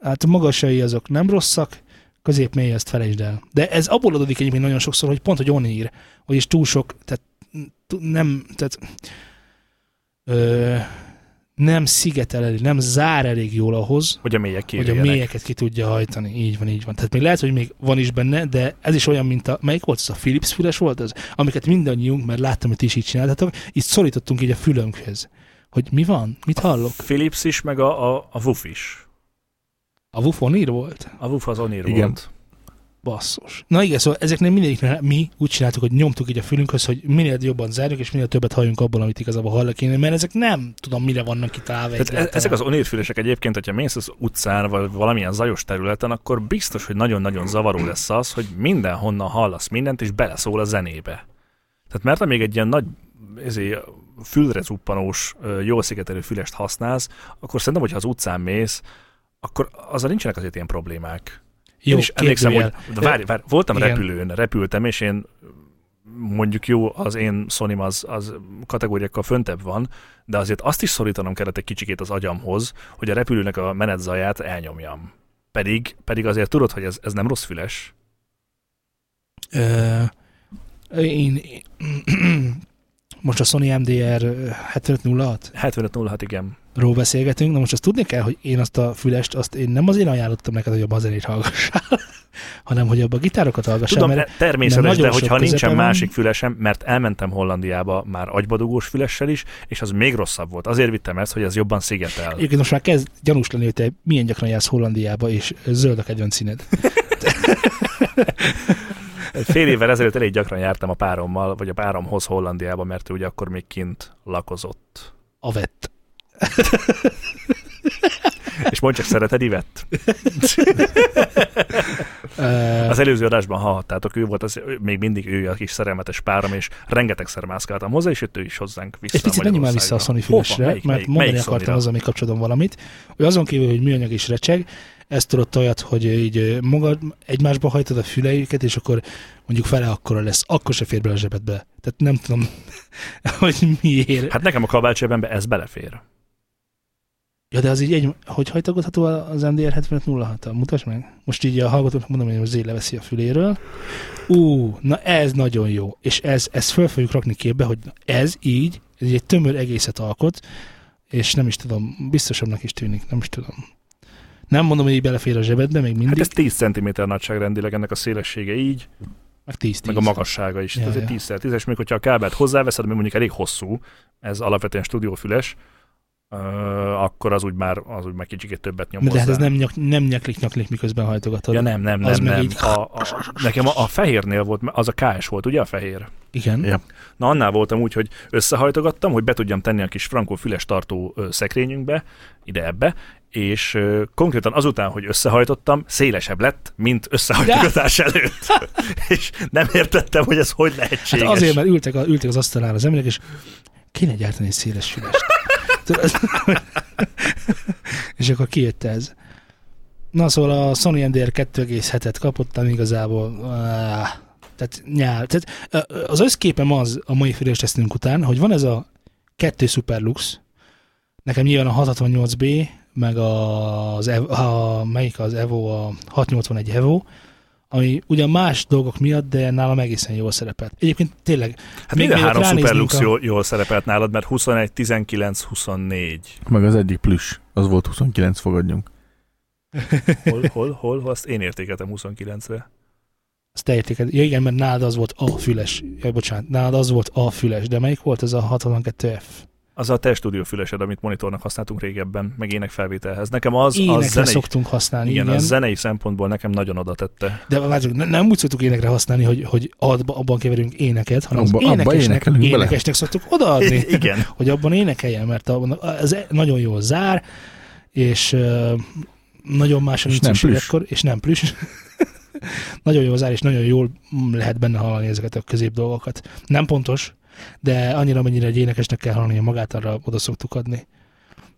hát a magasai azok nem rosszak, középmély ezt felejtsd el. De ez abból adódik egyébként nagyon sokszor, hogy pont, hogy onír, vagyis túl sok, tehát nem, tehát ö, nem szigetel elég, nem zár elég jól ahhoz, Hogy a mélyek hogy a mélyeket ki tudja hajtani. Így van, így van. Tehát még lehet, hogy még van is benne, de ez is olyan, mint a, melyik volt az? A Philips füles volt az? Amiket mindannyiunk, mert láttam, hogy ti is így csináltatok, így szorítottunk így a fülönkhöz. Hogy mi van? Mit hallok? Philips is, meg a, a, a WUF is. A Wufonír volt? A WUF az Onir Igen. volt. Basszus. Na igen, szóval ezeknél mindegyiknél mi úgy csináltuk, hogy nyomtuk így a fülünkhöz, hogy minél jobban zárjuk, és minél többet halljunk abból, amit igazából hallani kéne, mert ezek nem tudom, mire vannak kitalálva. Tehát e- ezek az onírfülesek egyébként, hogyha mész az utcán, vagy valamilyen zajos területen, akkor biztos, hogy nagyon-nagyon zavaró lesz az, hogy mindenhonnan hallasz mindent, és beleszól a zenébe. Tehát mert még egy ilyen nagy ezért, fülre zuppanós, jól szigetelő fülest használsz, akkor szerintem, hogyha az utcán mész, akkor azzal nincsenek azért ilyen problémák. Jó, Én is emlékszem, hogy de várj, várj, voltam Igen. repülőn, repültem, és én mondjuk jó, az én sony az, az kategóriákkal föntebb van, de azért azt is szorítanom kellett egy kicsikét az agyamhoz, hogy a repülőnek a menetzaját elnyomjam. Pedig, pedig azért tudod, hogy ez, ez nem rossz füles. Ö, én, most a Sony MDR 7506 7506, igen. ról beszélgetünk, na most azt tudni kell, hogy én azt a fülest, azt én nem azért ajánlottam neked, hogy abban a zenét hallgassál, [laughs] hanem hogy abban a gitárokat hallgassál, Tudom, mert természetes, de hogyha nincsen van. másik fülesem, mert elmentem Hollandiába már agybadugós fülessel is, és az még rosszabb volt. Azért vittem ezt, hogy ez jobban szigetel. egyébként most már kezd gyanús lenni, hogy te milyen gyakran jársz Hollandiába, és zöld a kedvenc színed. [laughs] Fél évvel ezelőtt elég gyakran jártam a párommal, vagy a páromhoz Hollandiába, mert ő ugye akkor még kint lakozott. A vett. És mondj csak, szereted Ivett? Ö, Az előző adásban hallhattátok, ő volt az, ő- még mindig ő a kis szerelmetes párom, és rengetegszer mászkáltam hozzá, és jött ő is hozzánk vissza. Egy picit menjünk már vissza a Sony fülesre, melyik, mert melyik, mondani melyik akartam azzal még kapcsolatban valamit, hogy azon kívül, hogy műanyag és recseg, ezt tudod olyat, hogy így magad egymásba hajtod a füleiket, és akkor mondjuk fele akkora lesz, akkor se fér bele a zsebedbe. Tehát nem tudom, [laughs] hogy miért. Hát nekem a kabelcsőbenbe ez belefér. Ja, de az így egy, hogy hajtogatható az MDR 7506 Mutasd meg. Most így a hallgatóknak mondom, hogy Zé leveszi a füléről. Ú, na ez nagyon jó. És ez, ezt föl fogjuk rakni képbe, hogy ez így, ez egy tömör egészet alkot, és nem is tudom, biztosabbnak is tűnik, nem is tudom. Nem mondom, hogy így belefér a zsebedbe, még mindig, Hát ez 10 cm nagyságrendileg ennek a szélessége így, meg 10 meg a magassága is. Ja, Ja, ez egy ja. 10 10 és még hogyha a kábelt hozzáveszed, ami mondjuk elég hosszú, ez alapvetően stúdiófüles, akkor az úgy már, az úgy már kicsikét többet nyom De hát ez nem, nyak, nem nyaklik-nyaklik, miközben hajtogatod. Ja nem, nem, Az nem, így- A, a, nekem a, a fehérnél volt, az a KS volt, ugye a fehér? Igen. Ja. Na annál voltam úgy, hogy összehajtogattam, hogy be tudjam tenni a kis frankó füles tartó szekrényünkbe, ide ebbe, és ö, konkrétan azután, hogy összehajtottam, szélesebb lett, mint összehajtogatás előtt. [laughs] és nem értettem, hogy ez hogy Hát lehetséges. azért, mert ültek, a, ültek az asztalnál az emberek, és kéne gyártani egy széles fülest. [laughs] És akkor kijött ez. Na szóval a Sony MDR 2,7-et kapottam igazából. áh, Tehát nyál. Tehát ö, az összképem az a mai fülestesztünk után, hogy van ez a kettő Superlux, nekem nyilván a 668B, meg az, Evo, a, melyik az Evo, a 681 Evo, ami ugyan más dolgok miatt, de nálam egészen jól szerepelt. Egyébként tényleg, hát még minden mielőtt három Superlux a- jól, jól szerepelt nálad, mert 21, 19, 24. Meg az egyik plüss, az volt 29, fogadjunk. [laughs] Hol, hol, hol? Azt én értékeltem 29-re. azt te. Ja igen, mert nálad az volt a füles. Ja, bocsánat, nálad az volt a füles, de melyik volt ez a 62F? Az a te stúdió fülesed, amit monitornak használtunk régebben, meg énekfelvételhez. Nekem az, az Énekre zenei, szoktunk használni, igen, igen. az zenei szempontból nekem nagyon oda tette. De várjuk, ne, nem úgy szoktuk énekre használni, hogy, hogy abban keverünk éneket, hanem Abba- az abba énekesnek, bele. énekesnek szoktuk odaadni, [laughs] Igen. hogy abban énekeljen, mert abban, ez nagyon jól zár, és nagyon máson És nincs nem szükség plüss. akkor, és nem plüss. [laughs] nagyon jól zár, és nagyon jól lehet benne hallani ezeket a közép dolgokat. Nem pontos, de annyira, mennyire egy énekesnek kell hallani magát, arra oda szoktuk adni.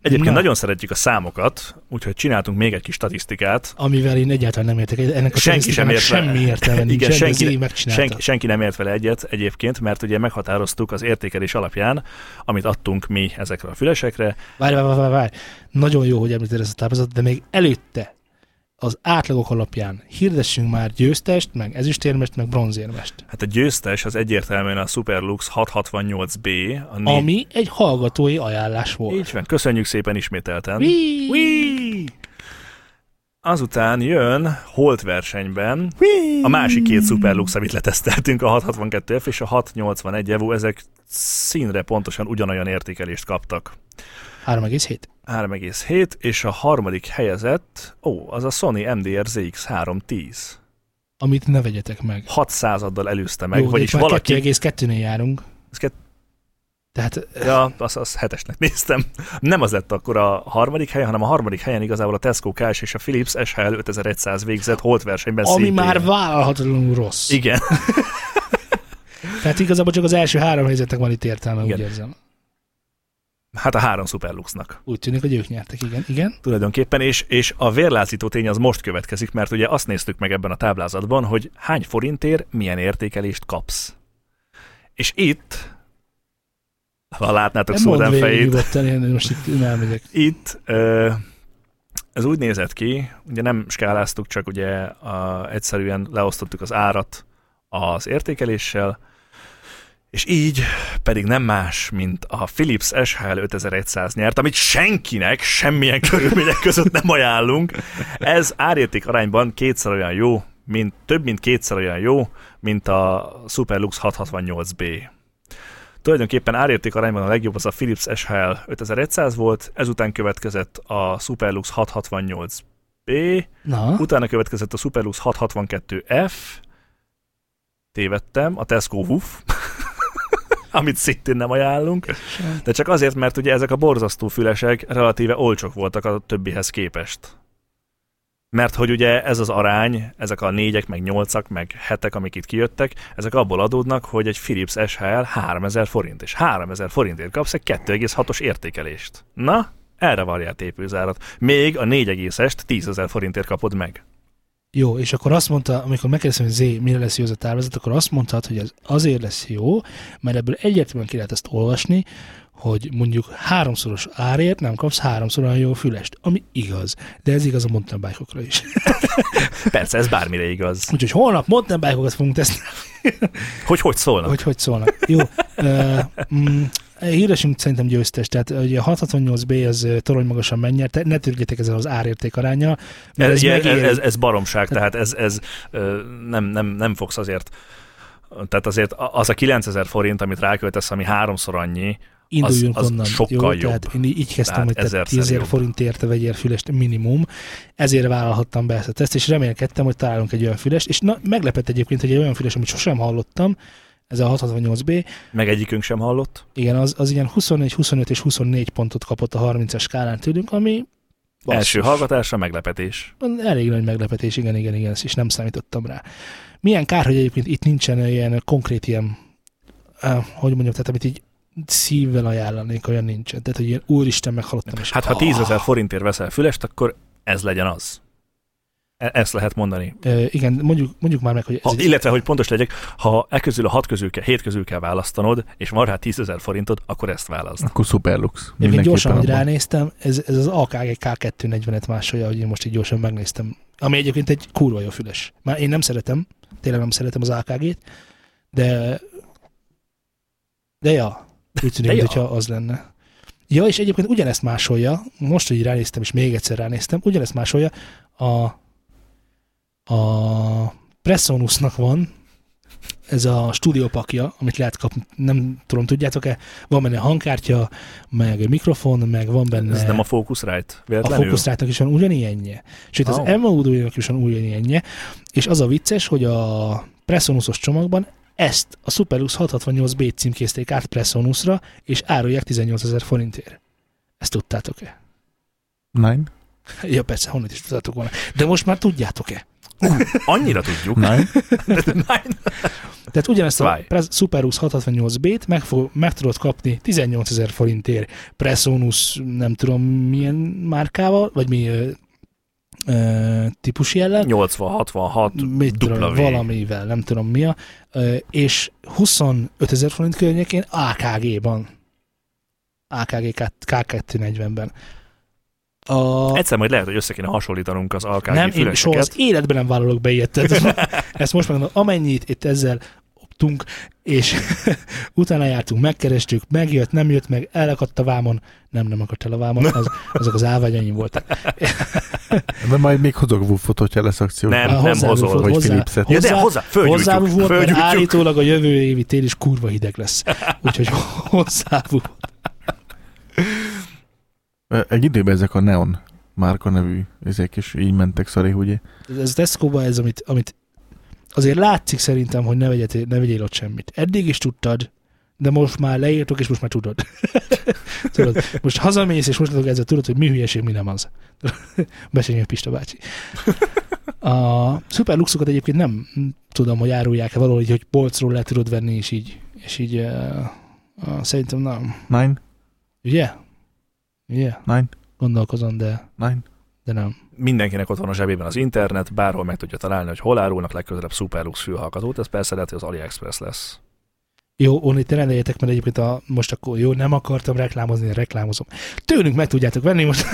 Egyébként Na. nagyon szeretjük a számokat, úgyhogy csináltunk még egy kis statisztikát. Amivel én egyáltalán nem értek. Ennek a Senki sem ért vele. semmi értelme nincs. [laughs] Igen, senki- senki. Senki, senki nem ért vele egyet egyébként, mert ugye meghatároztuk az értékelés alapján, amit adtunk mi ezekre a fülesekre. Várj, várj, várj, várj. Nagyon jó, hogy említed ezt a táblázatot, de még előtte az átlagok alapján hirdessünk már győztest, meg ezüstérmest, meg bronzérmest. Hát a győztes az egyértelműen a Superlux 668B. A né- Ami egy hallgatói ajánlás volt. Így van, köszönjük szépen ismételten. Whee! Whee! Azután jön Holt versenyben a másik két Superlux, amit leteszteltünk, a 662F és a 681 Evo, ezek színre pontosan ugyanolyan értékelést kaptak. 3,7. 3,7, és a harmadik helyezett, ó, az a Sony MDR ZX310. Amit ne vegyetek meg. 6 századdal előzte meg, Jó, vagyis valaki... 2,2-nél járunk. Ez kett- Tehát Ja, azt az hetesnek néztem. Nem az lett akkor a harmadik helyen, hanem a harmadik helyen igazából a Tesco KS és a Philips SHL 5100 végzett Holt versenyben ami szintén. már vállalhatatlanul rossz. Igen. [laughs] Tehát igazából csak az első három helyzetek van itt értelme, Igen. úgy érzem. Hát a három Superluxnak Úgy tűnik, hogy ők nyertek, igen. Igen. tulajdonképpen, és, és a vérlázító tény az most következik, mert ugye azt néztük meg ebben a táblázatban, hogy hány forintért milyen értékelést kapsz. És itt, ha látnátok végig fejét, nyugodtan, én most itt elmegyek. [laughs] Itt ez úgy nézett ki, ugye nem skáláztuk, csak ugye a, egyszerűen leosztottuk az árat az értékeléssel, és így pedig nem más, mint a Philips SHL 5100 nyert, amit senkinek semmilyen körülmények között nem ajánlunk. Ez árérték arányban kétszer olyan jó, mint, több mint kétszer olyan jó, mint a Superlux 668B. Tulajdonképpen árérték arányban a legjobb az a Philips SHL 5100 volt, ezután következett a Superlux 668B, Na, utána következett a Superlux 662F, tévedtem, a Tesco WUF, amit szintén nem ajánlunk, de csak azért, mert ugye ezek a borzasztó fülesek relatíve olcsok voltak a többihez képest. Mert hogy ugye ez az arány, ezek a négyek, meg nyolcak, meg hetek, amik itt kijöttek, ezek abból adódnak, hogy egy Philips SHL 3000 forint, és 3000 forintért kapsz egy 2,6-os értékelést. Na, erre varjál tépőzárat. Még a 4,est 10.000 forintért kapod meg. Jó, és akkor azt mondta, amikor megkérdeztem, hogy Z, mire lesz jó ez a táblázat, akkor azt mondtad, hogy ez azért lesz jó, mert ebből egyértelműen ki lehet ezt olvasni, hogy mondjuk háromszoros árért nem kapsz háromszor olyan jó fülest, ami igaz. De ez igaz a mountain bike is. [laughs] Persze, ez bármire igaz. Úgyhogy holnap mountain bike fogunk tesztelni, Hogy hogy szólnak? hogy hogy szólnak. Jó, uh, mm, híresünk szerintem győztes, tehát ugye a 668B az torony magasan megnyerte, ne törődjetek ezzel az árérték arányjal, mert ez, ez, megéri. ez, ez baromság, tehát ez, ez nem, nem, nem fogsz azért tehát azért az a 9000 forint, amit ráköltesz, ami háromszor annyi, Induljunk az onnan. sokkal jó? jobb. Tehát én így kezdtem, Tehát hogy te ezerszer 10 jobb. forint érte vegyél fülest minimum, ezért vállalhattam be ezt a teszt, és remélkedtem, hogy találunk egy olyan fülest, és na, meglepett egyébként, hogy egy olyan füles, amit sosem hallottam, ez a 668B, meg egyikünk sem hallott. igen, az, az ilyen 24, 25 és 24 pontot kapott a 30-as skálán tőlünk, ami basszus. Első hallgatásra meglepetés. Elég nagy meglepetés, igen, igen, igen, ezt is nem számítottam rá. Milyen kár, hogy egyébként itt nincsen ilyen konkrét ilyen, uh, hogy mondjam, tehát amit így szívvel ajánlanék, olyan nincsen. Tehát, hogy ilyen úristen, meghallottam. És Hát ha 10 ezer forintért veszel fülest, akkor ez legyen az. E- Ezt lehet mondani. Ö, igen, mondjuk, mondjuk már meg, hogy ez Ha, egy, illetve, hogy pontos legyek, ha e közül a hat közül kell, hét közül kell választanod, és van rá 10 ezer forintod, akkor ezt válaszd. Akkor Superlux. Egyébként Mindenképpen gyorsan, hogy ránéztem, ez, ez az AKG K240-et másolja, hogy én most így gyorsan megnéztem. Ami egyébként egy kurva jó füles. Már én nem szeretem, tényleg nem szeretem az AKG-t, de de ja, úgy tűnik, ja. mintha az lenne. Ja, és egyébként ugyanezt másolja, most, hogy ránéztem, és még egyszer ránéztem, ugyanezt másolja a, a Presonusnak van, ez a stúdiópakja, amit lehet kapni, nem tudom, tudjátok-e, van benne hangkártya, meg mikrofon, meg van benne Ez nem a Focusrite, a véletlenül? Focusrite-nak is van ugyanilyenje. Sőt, az Ó. Emma Udójának is van ugyanilyenje. És az a vicces, hogy a Pressonusos csomagban ezt a Superlux 668B címkézték át Pressonusra, és árulják 18 ezer forintért. Ezt tudtátok-e? Nine? Ja, persze, honnan is tudtátok volna. De most már tudjátok-e? Annyira tudjuk. Nine? [laughs] Tehát ugyanezt a Várj. Pre- Superlux 668B-t meg, fog, meg tudod kapni 18 ezer forintért Presonus nem tudom milyen márkával, vagy mi ö, ö, típus jellel, 80-66 mit dupla tudom, valamivel, nem tudom mi a, ö, és 25 ezer forint környékén AKG-ban. AKG K- K240-ben. A... Egyszer majd lehet, hogy össze kéne hasonlítanunk az alkági nem, én soha az életben nem vállalok be ilyet. Tehát Ezt [laughs] most megmondom, amennyit itt ezzel optunk, és [laughs] utána jártunk, megkerestük, megjött, nem jött meg, elakadt a vámon, nem, nem akadt el a vámon, az, azok az állványaim voltak. [laughs] De majd még hozok wuffot, hogyha lesz akció. Nem, A nem hozzá- hozol. Vagy hozzá- Philipset. Ja, de hozzá- hozzá, volt, mert állítólag a jövő évi tél is kurva hideg lesz. Úgyhogy hozzá volt. Egy időben ezek a Neon márka nevű ezek is így mentek szari, ugye? Ez Tesco-ban ez, amit, amit azért látszik szerintem, hogy ne, vegyél, ne vegyél ott semmit. Eddig is tudtad, de most már leírtok, és most már tudod. [laughs] tudod most hazamész, és most ezzel tudod, hogy mi hülyeség, mi nem az. [laughs] Besények Pista bácsi. A szuper luxokat egyébként nem tudom, hogy árulják-e valahogy, hogy polcról le tudod venni, és így, és így uh, uh, szerintem nem. Nine? Ugye? Ugye? Nine? Gondolkozom, de, Nine? de nem. Mindenkinek ott van a zsebében az internet, bárhol meg tudja találni, hogy hol árulnak legközelebb Superlux fülhallgatót, ez persze lehet, hogy az AliExpress lesz. Jó, onnit rendeljetek, mert egyébként a, most akkor jó, nem akartam reklámozni, reklámozom. Tőlünk meg tudjátok venni most.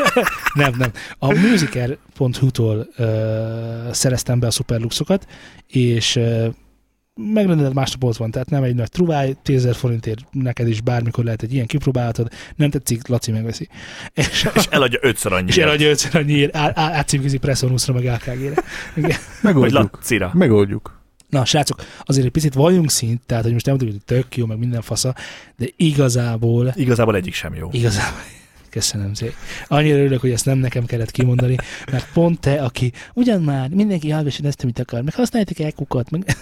[laughs] nem, nem. A musicer.hu-tól uh, szereztem be a szuperluxokat, és uh, megrendeled másnap ott van, tehát nem egy nagy truváj, 10 forintért neked is bármikor lehet egy ilyen kipróbálhatod, nem tetszik, Laci megveszi. És, És eladja ötször annyi. és eladja ötször annyiért, átcímkézi Pressonuszra, meg AKG-re. Megoldjuk. Lacira. Megoldjuk. Na, srácok, azért egy picit valljunk szint, tehát, hogy most nem tudjuk, hogy tök jó, meg minden fasza, de igazából Igazából egyik sem jó. Igazából. Köszönöm szépen. Annyira örülök, hogy ezt nem nekem kellett kimondani, mert pont te, aki ugyan már mindenki hallgasson ezt, amit akar, meg használjátok el kukat, meg,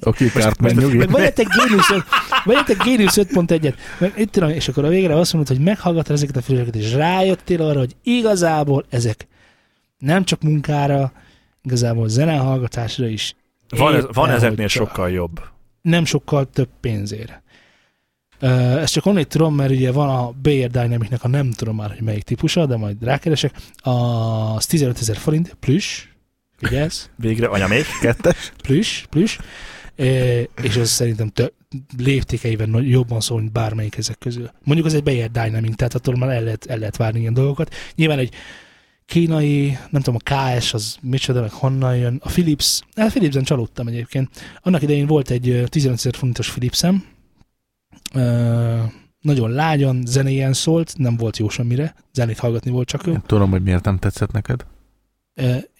Oké, Cartman nyugi. meg vegyetek Genius, öt- vegyetek Genius 5.1-et, meg itt tudom, és akkor a végre azt mondod, hogy meghallgattad ezeket a filmeket, és rájöttél arra, hogy igazából ezek nem csak munkára, igazából zenehallgatásra is Van, ez, van ezeknél sokkal jobb. nem sokkal több pénzért. Ezt csak onnét tudom, mert ugye van a Bayer Dynamicnek a nem tudom már, hogy melyik típusa, de majd rákeresek. Az 15 ezer forint, plusz, vigyázz, Végre anya még. Kettes. plusz, plusz, Ö, és az szerintem tö- léptékeiben jobban szól, mint bármelyik ezek közül. Mondjuk az egy Bayer Dynamic, tehát attól már el lehet, el lehet várni ilyen dolgokat. Nyilván egy kínai, nem tudom, a KS az micsoda, meg honnan jön. A Philips, hát Philipsen csalódtam egyébként. Annak idején volt egy ö, 15 ezer forintos Philipsem, nagyon lágyan, zenéjen szólt, nem volt jó semmire, zenét hallgatni volt csak jó. Én tudom, hogy miért nem tetszett neked.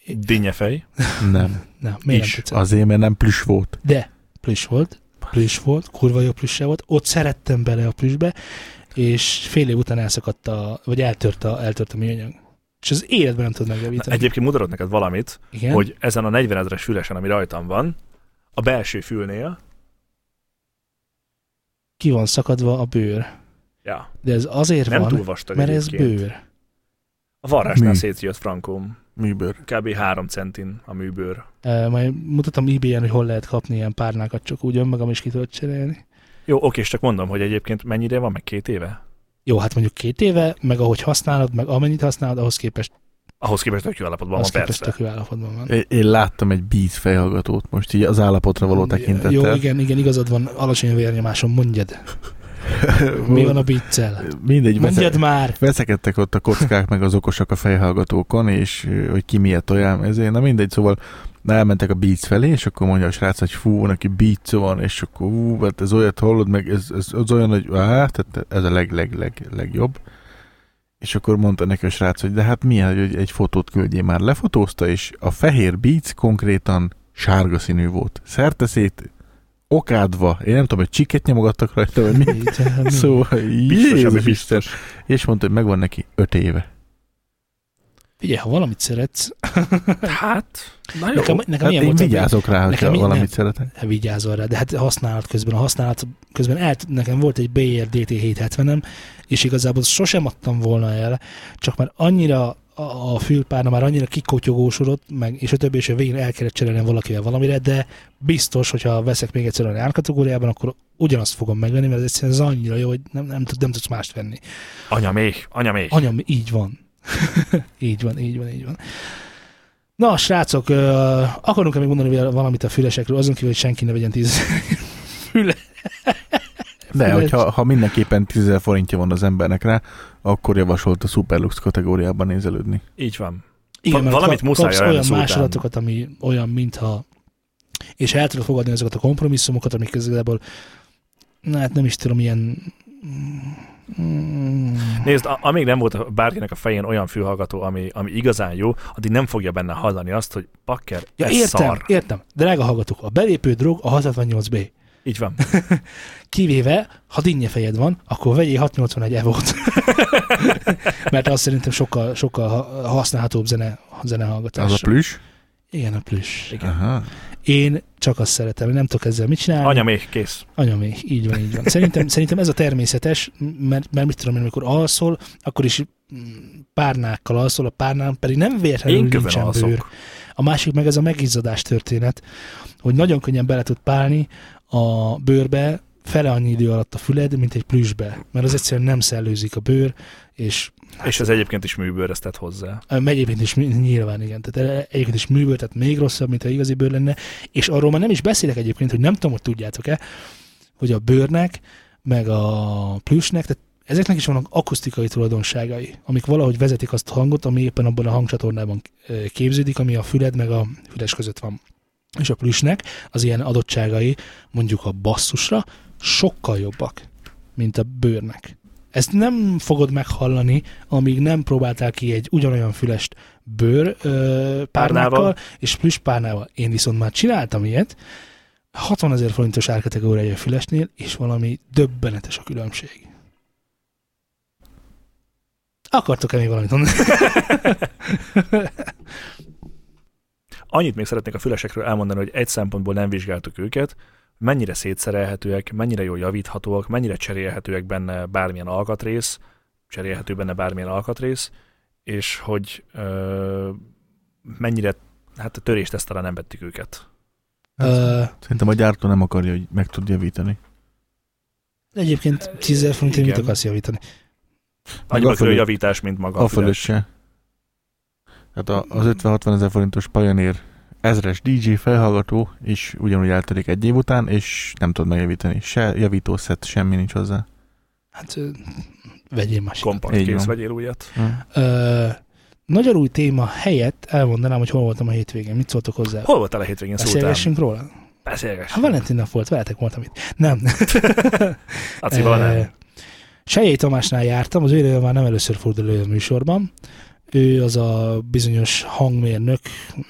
Dinnyefej. Nem. nem, miért Is. nem tetszett? Azért, mert nem plüss volt. De plüss volt, plüss volt, kurva jó plüsse volt, ott szerettem bele a plüssbe, és fél év után elszakadt a, vagy eltört a, eltört a műanyag. És az életben nem tud Na, megjavítani. egyébként mutatod neked valamit, Igen? hogy ezen a 40 ezeres fülesen, ami rajtam van, a belső fülnél, Ki van szakadva a bőr. ja, De ez azért nem van, túl vastag mert ez egyébként. bőr. A varrásnál Mi? szétjött frankóm. Műbőr. Kb. 3 centin a műbőr. Uh, majd mutatom ebay-en, hogy hol lehet kapni ilyen párnákat, csak úgy önmagam is ki tudod cserélni. Jó, oké, és csak mondom, hogy egyébként mennyire van, meg két éve? Jó, hát mondjuk két éve, meg ahogy használod, meg amennyit használod, ahhoz képest, Ahhoz képest tök jó állapotban ahhoz van, képest persze. tök jó állapotban van. Én- Én láttam egy Beats fejhallgatót most így az állapotra való tekintettel. Jó, igen, igen, igazad van, alacsony vérnyomásom, mondjad. [laughs] Mi van a biccel? Mindegy, Mondjad vesze- már! veszekedtek ott a kockák, meg az okosak a fejhallgatókon, és hogy ki miért olyan, ezért, na mindegy, szóval elmentek a Beats felé, és akkor mondja a srác, hogy fú, neki Beats van, és akkor ú, hát ez olyat hallod, meg ez, ez az olyan, hogy á, tehát ez a leg, leg, leg, legjobb. És akkor mondta neki a srác, hogy de hát milyen, hogy egy fotót küldjél már. Lefotózta, és a fehér Beats konkrétan sárga színű volt. Szerteszét okádva, én nem tudom, hogy csiket nyomogattak rajta, vagy mi. Így, Szóval, Biztos, Jézus biztos. Isten. És mondta, hogy megvan neki öt éve. Figyelj, ha valamit szeretsz, Hát, na jó. nekem, nekem Hát ilyen én volt, vigyázok rá, hogyha nekem í- valamit nem. szeretek. hogy vigyázol rá, de hát használat közben, a használat közben el, nekem volt egy BR DT 770-em, és igazából sosem adtam volna el, csak már annyira a, fülpárna már annyira kikotyogósodott, meg, és a többi, és a végén el kellett cserélni valakivel valamire, de biztos, hogyha veszek még egyszer olyan árkategóriában, akkor ugyanazt fogom megvenni, mert ez egyszerűen ez annyira jó, hogy nem, nem, tud, nem tudsz mást venni. Anya még, anya még. Anyam, így van. [laughs] így van, így van, így van. Na, srácok, uh, akarunk-e még mondani val- valamit a fülesekről, azon kívül, hogy senki ne vegyen tíz. De, hogyha ha mindenképpen 10 000 forintja van az embernek rá, akkor javasolt a Superlux kategóriában nézelődni. Így van. Igen, Va- mert valamit kap- muszáj kapsz olyan másolatokat, ami olyan, mintha és el tudod fogadni azokat a kompromisszumokat, amik igazából na, hát nem is tudom, ilyen mm, Nézd, amíg nem volt bárkinek a fején olyan fülhallgató, ami, ami igazán jó, addig nem fogja benne hallani azt, hogy pakker, ja, ez értem, szar. értem. Drága hallgatók, a belépő drog a 668B. Így van. [laughs] Kivéve, ha dinnye fejed van, akkor vegyél 681 evót. [laughs] Mert az szerintem sokkal, sokkal ha- használhatóbb zene, zenehallgatás. Az a plüss? Igen, a plüss. Igen. Aha. Én csak azt szeretem, nem tudok ezzel mit csinálni. Anya még kész. Anya még, így van, így van. Szerintem, szerintem ez a természetes, mert, mert mit tudom én, amikor alszol, akkor is mm, párnákkal alszol, a párnán pedig nem véletlenül Én nincsen bőr. alszok. A másik meg ez a megizzadás történet, hogy nagyon könnyen bele tud pálni a bőrbe fele annyi idő alatt a füled, mint egy plüsbe, mert az egyszerűen nem szellőzik a bőr, és És ez egyébként is műbőreztet hozzá. Egyébként is nyilván igen, tehát egyébként is műből, tehát még rosszabb, mint ha igazi bőr lenne, és arról már nem is beszélek egyébként, hogy nem tudom, hogy tudjátok-e, hogy a bőrnek, meg a plüsnek, tehát ezeknek is vannak akusztikai tulajdonságai, amik valahogy vezetik azt a hangot, ami éppen abban a hangcsatornában képződik, ami a füled meg a füles között van. És a plüsnek az ilyen adottságai, mondjuk a basszusra, sokkal jobbak, mint a bőrnek. Ezt nem fogod meghallani, amíg nem próbáltál ki egy ugyanolyan fülest bőr ö, Párnával. és plusz párnával. Én viszont már csináltam ilyet, 60 ezer forintos árkategóriai a fülesnél, és valami döbbenetes a különbség. Akartok-e még valamit mondani? [laughs] Annyit még szeretnék a fülesekről elmondani, hogy egy szempontból nem vizsgáltuk őket, mennyire szétszerelhetőek, mennyire jól javíthatóak, mennyire cserélhetőek benne bármilyen alkatrész, cserélhető benne bármilyen alkatrész, és hogy ö, mennyire, hát a töréstesztelen nem vettük őket. Ö, Szerintem a gyártó nem akarja, hogy meg tud javítani. egyébként 10 ezer forintért mit akarsz javítani? Annyiba a javítás, mint maga A füles. se. Tehát a, az 50-60 ezer forintos Pioneer ezres DJ felhallgató is ugyanúgy eltelik egy év után, és nem tud megjavítani. Se javítószett, semmi nincs hozzá. Hát vegyél másikat. Kompakt kész, vegyél újat. Hm. Ö, Nagyon új téma helyett elmondanám, hogy hol voltam a hétvégén. Mit szóltok hozzá? Hol voltál a hétvégén? Beszélgessünk róla? Hát Beszélgessünk. Valentin nap volt, veletek voltam itt. Nem. [laughs] Eh, nem. Sejjei Tamásnál jártam, az ő már nem először fordul elő a műsorban. Ő az a bizonyos hangmérnök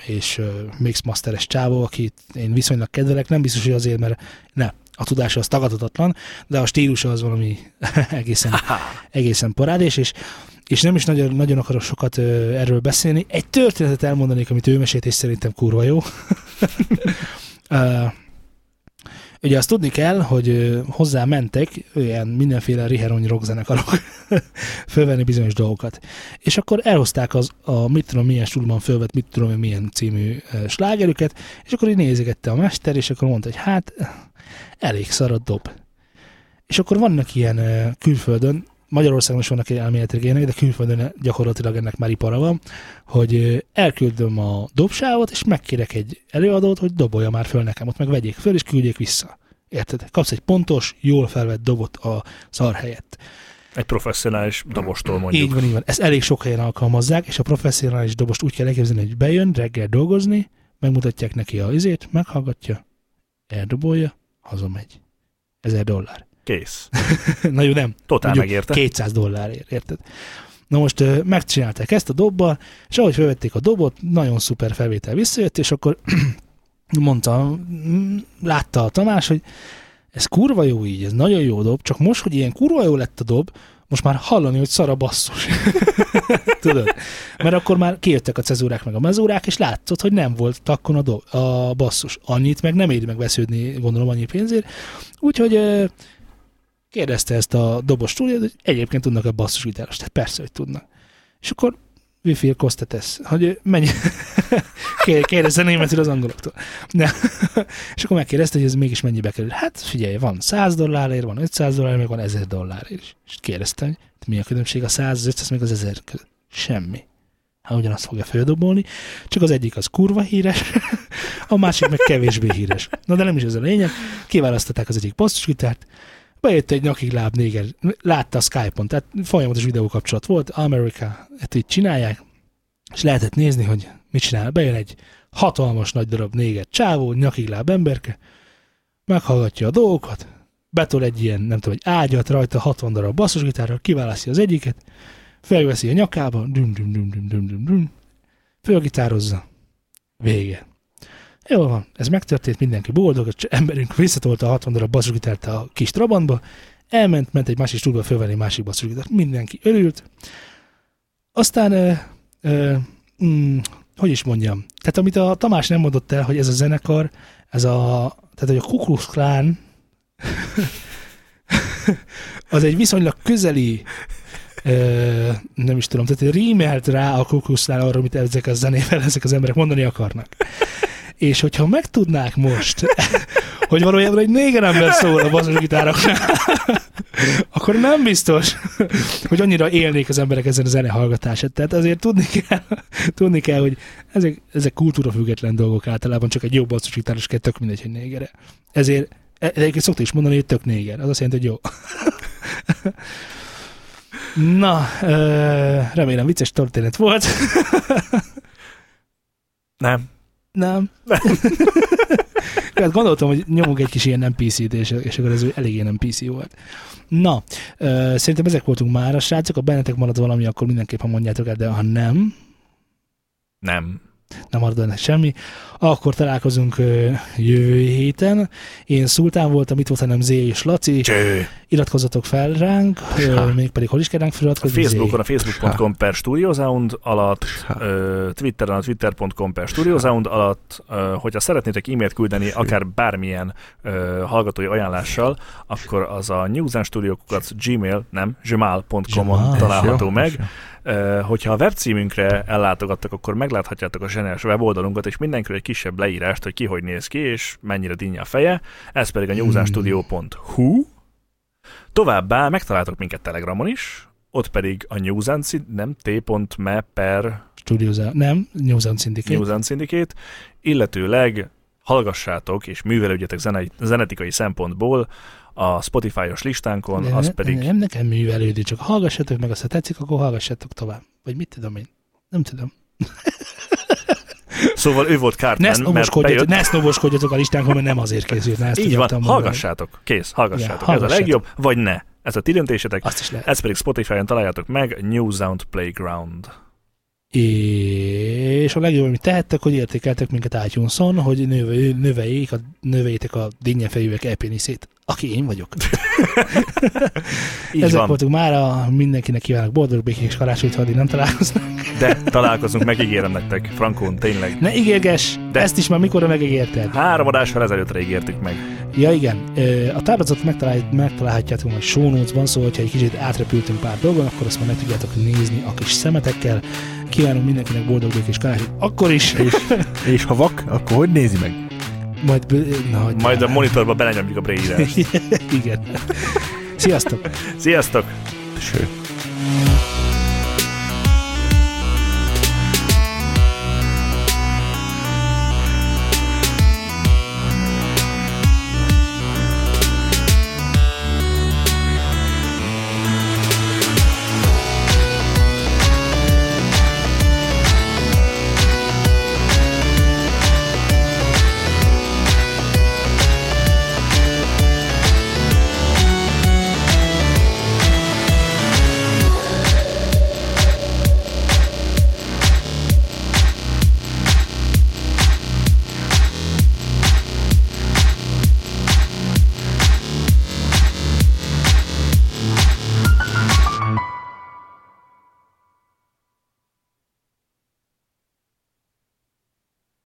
és mixmasteres csávó, akit én viszonylag kedvelek, nem biztos, hogy azért, mert ne, a tudása az tagadhatatlan, de a stílusa az valami [laughs] egészen, [laughs] egészen parádés, és, és nem is nagyon, nagyon akarok sokat erről beszélni. Egy történetet elmondanék, amit ő mesélt, és szerintem kurva jó. [laughs] Ugye azt tudni kell, hogy hozzá mentek olyan mindenféle riherony rockzenekarok [laughs] fölvenni bizonyos dolgokat. És akkor elhozták az, a mit tudom milyen stúlban fölvett, mit tudom milyen című slágerüket, és akkor így nézegette a mester, és akkor mondta, hogy hát elég szar a dob. És akkor vannak ilyen külföldön, Magyarországon is vannak elméletileg ilyenek, de külföldön gyakorlatilag ennek már ipara van, hogy elküldöm a dobsávot, és megkérek egy előadót, hogy dobolja már föl nekem, ott meg vegyék föl, és küldjék vissza. Érted? Kapsz egy pontos, jól felvett dobot a szar helyett. Egy professzionális dobostól mondjuk. Így van, így van. Ezt elég sok helyen alkalmazzák, és a professzionális dobost úgy kell elképzelni, hogy bejön reggel dolgozni, megmutatják neki a izét, meghallgatja, eldobolja, hazamegy. Ezer dollár. Kész. [laughs] Na jó, nem. Totál Mondjuk megérte. 200 dollárért, érted? Na most ö, megcsinálták ezt a dobbal, és ahogy felvették a dobot, nagyon szuper felvétel visszajött, és akkor [clears throat] mondta, mm, látta a Tamás, hogy ez kurva jó így, ez nagyon jó dob, csak most, hogy ilyen kurva jó lett a dob, most már hallani, hogy szar a basszus. [laughs] Tudod? Mert akkor már kijöttek a cezúrák meg a mezúrák, és látszott, hogy nem volt takkon a, dob, a basszus. Annyit meg nem éri meg vesződni, gondolom, annyi pénzért. Úgyhogy kérdezte ezt a dobos stúdiót, hogy egyébként tudnak a basszusgitárost. Tehát persze, hogy tudnak. És akkor wifi kosztetesz, hogy mennyi... [laughs] Kér- Kérdezze németül az angoloktól. De, [laughs] és akkor megkérdezte, hogy ez mégis mennyibe kerül. Hát figyelj, van 100 dollárért, van 500 dollárért, meg van 1000 dollárért is. És kérdezte, hogy mi a különbség a 100, az 500, meg az 1000 között. Semmi. Hát ugyanazt fogja földobolni, csak az egyik az kurva híres, [laughs] a másik meg kevésbé híres. Na de nem is ez a lényeg. Kiválasztották az egyik basszusgitárt, bejött egy nyakig láb néger, látta a Skype-on, tehát folyamatos videókapcsolat volt, Amerika, ezt így csinálják, és lehetett nézni, hogy mit csinál. Bejön egy hatalmas nagy darab néger csávó, nyakig láb emberke, meghallgatja a dolgokat, betol egy ilyen, nem tudom, egy ágyat rajta, 60 darab basszusgitárral, kiválasztja az egyiket, felveszi a nyakába, dum dum dum dum dum dum dum, fölgitározza, vége. Jó van, ez megtörtént, mindenki boldog, az emberünk visszatolta a 60 darab basszusgitárt a kis trabantba, elment, ment egy másik stúdba fölvenni másik basszusgitárt, mindenki örült. Aztán, ö, ö, mm, hogy is mondjam, tehát amit a Tamás nem mondott el, hogy ez a zenekar, ez a, tehát hogy a Ku Klux Klan, [laughs] az egy viszonylag közeli ö, nem is tudom, tehát rímelt rá a Ku Klux Klan arra, amit ezek a zenével ezek az emberek mondani akarnak. És hogyha megtudnák most, [laughs] hogy valójában egy néger ember szól a basszusgitároknál, [laughs] akkor nem biztos, [laughs] hogy annyira élnék az emberek ezen a zene hallgatását. Tehát azért tudni kell, tudni kell hogy ezek, ezek kultúrafüggetlen dolgok általában, csak egy jó basszusgitáros kell, tök mindegy, hogy négere. Ezért e- egyébként szokta is mondani, hogy tök néger. Az azt jelenti, hogy jó. Na, remélem vicces történet volt. Nem. Nem. [laughs] hát gondoltam, hogy nyomunk egy kis ilyen nem PC-t, és, és akkor ez eléggé nem PC volt. Na, ö, szerintem ezek voltunk már a srácok, ha bennetek marad valami, akkor mindenképpen mondjátok el, de ha nem, Nem. Nem marad ennek semmi, akkor találkozunk jövő héten. Én Szultán voltam, itt volt hanem Zé és Laci. Cső. Iratkozzatok fel ránk, mégpedig hol is kell ránk A feliratkozni? Facebookon a facebook.com per StudioSound alatt, ö, Twitteren a twitter.com per StudioSound alatt, ö, hogyha szeretnétek e-mailt küldeni akár bármilyen ö, hallgatói ajánlással, akkor az a newsandstudio.kukac gmail, nem, gmail.com-on Gmail. található meg. Hogyha a webcímünkre ellátogattak, akkor megláthatjátok a zsenes weboldalunkat, és mindenkiről egy kisebb leírást, hogy ki hogy néz ki, és mennyire dinnye a feje. Ez pedig a newsandstudio.hu. Továbbá megtaláltok minket Telegramon is, ott pedig a News and Syn- nem t.me per Studios, nem, News and Syndicate. News and Syndicate, illetőleg hallgassátok és művelődjetek zene, zenetikai szempontból a Spotify-os listánkon, De az ne- pedig Nem nekem művelődni, csak hallgassatok meg, azt ha tetszik, akkor hallgassatok tovább. Vagy mit tudom én? Nem tudom. [laughs] Szóval ő volt Ne Cartman, mert sznoboskodjatok, bejött. ne sznoboskodjatok a listánkon, mert nem azért készült. Ne ezt Így van, akartam mondani. hallgassátok, kész, hallgassátok. Ja, Ez a hallgassátok. legjobb, vagy ne. Ez a ti döntésetek. Azt is lehet. Ez pedig Spotify-on találjátok meg, New Sound Playground. És a legjobb, amit tehettek, hogy értékeltek minket iTunes-on, hogy növe, növeljék a, növeljétek a dinnyefejűek epéniszét, aki én vagyok. [laughs] Így Ezek van, voltunk már, a mindenkinek kívánok boldog békés karácsonyt, ha addig nem találkoznak. de találkozunk, megígérem nektek, Frankón, tényleg. Ne ígérges, De- ezt is már mikorra megígérted. Három adással ezelőttre ígértük meg. Ja igen, a táblázatot megtalál, megtalálhatjátok majd show notes-ban, szóval ha egy kicsit átrepültünk pár dolgon, akkor azt már meg tudjátok nézni a kis szemetekkel. Kívánunk mindenkinek boldog békés karácsonyt. Akkor is, És, és ha vak, akkor hogy nézi meg? Majd, b- na. Majd a monitorba belenyomjuk a braille [laughs] igen. Sziasztok! Sziasztok! Sőt.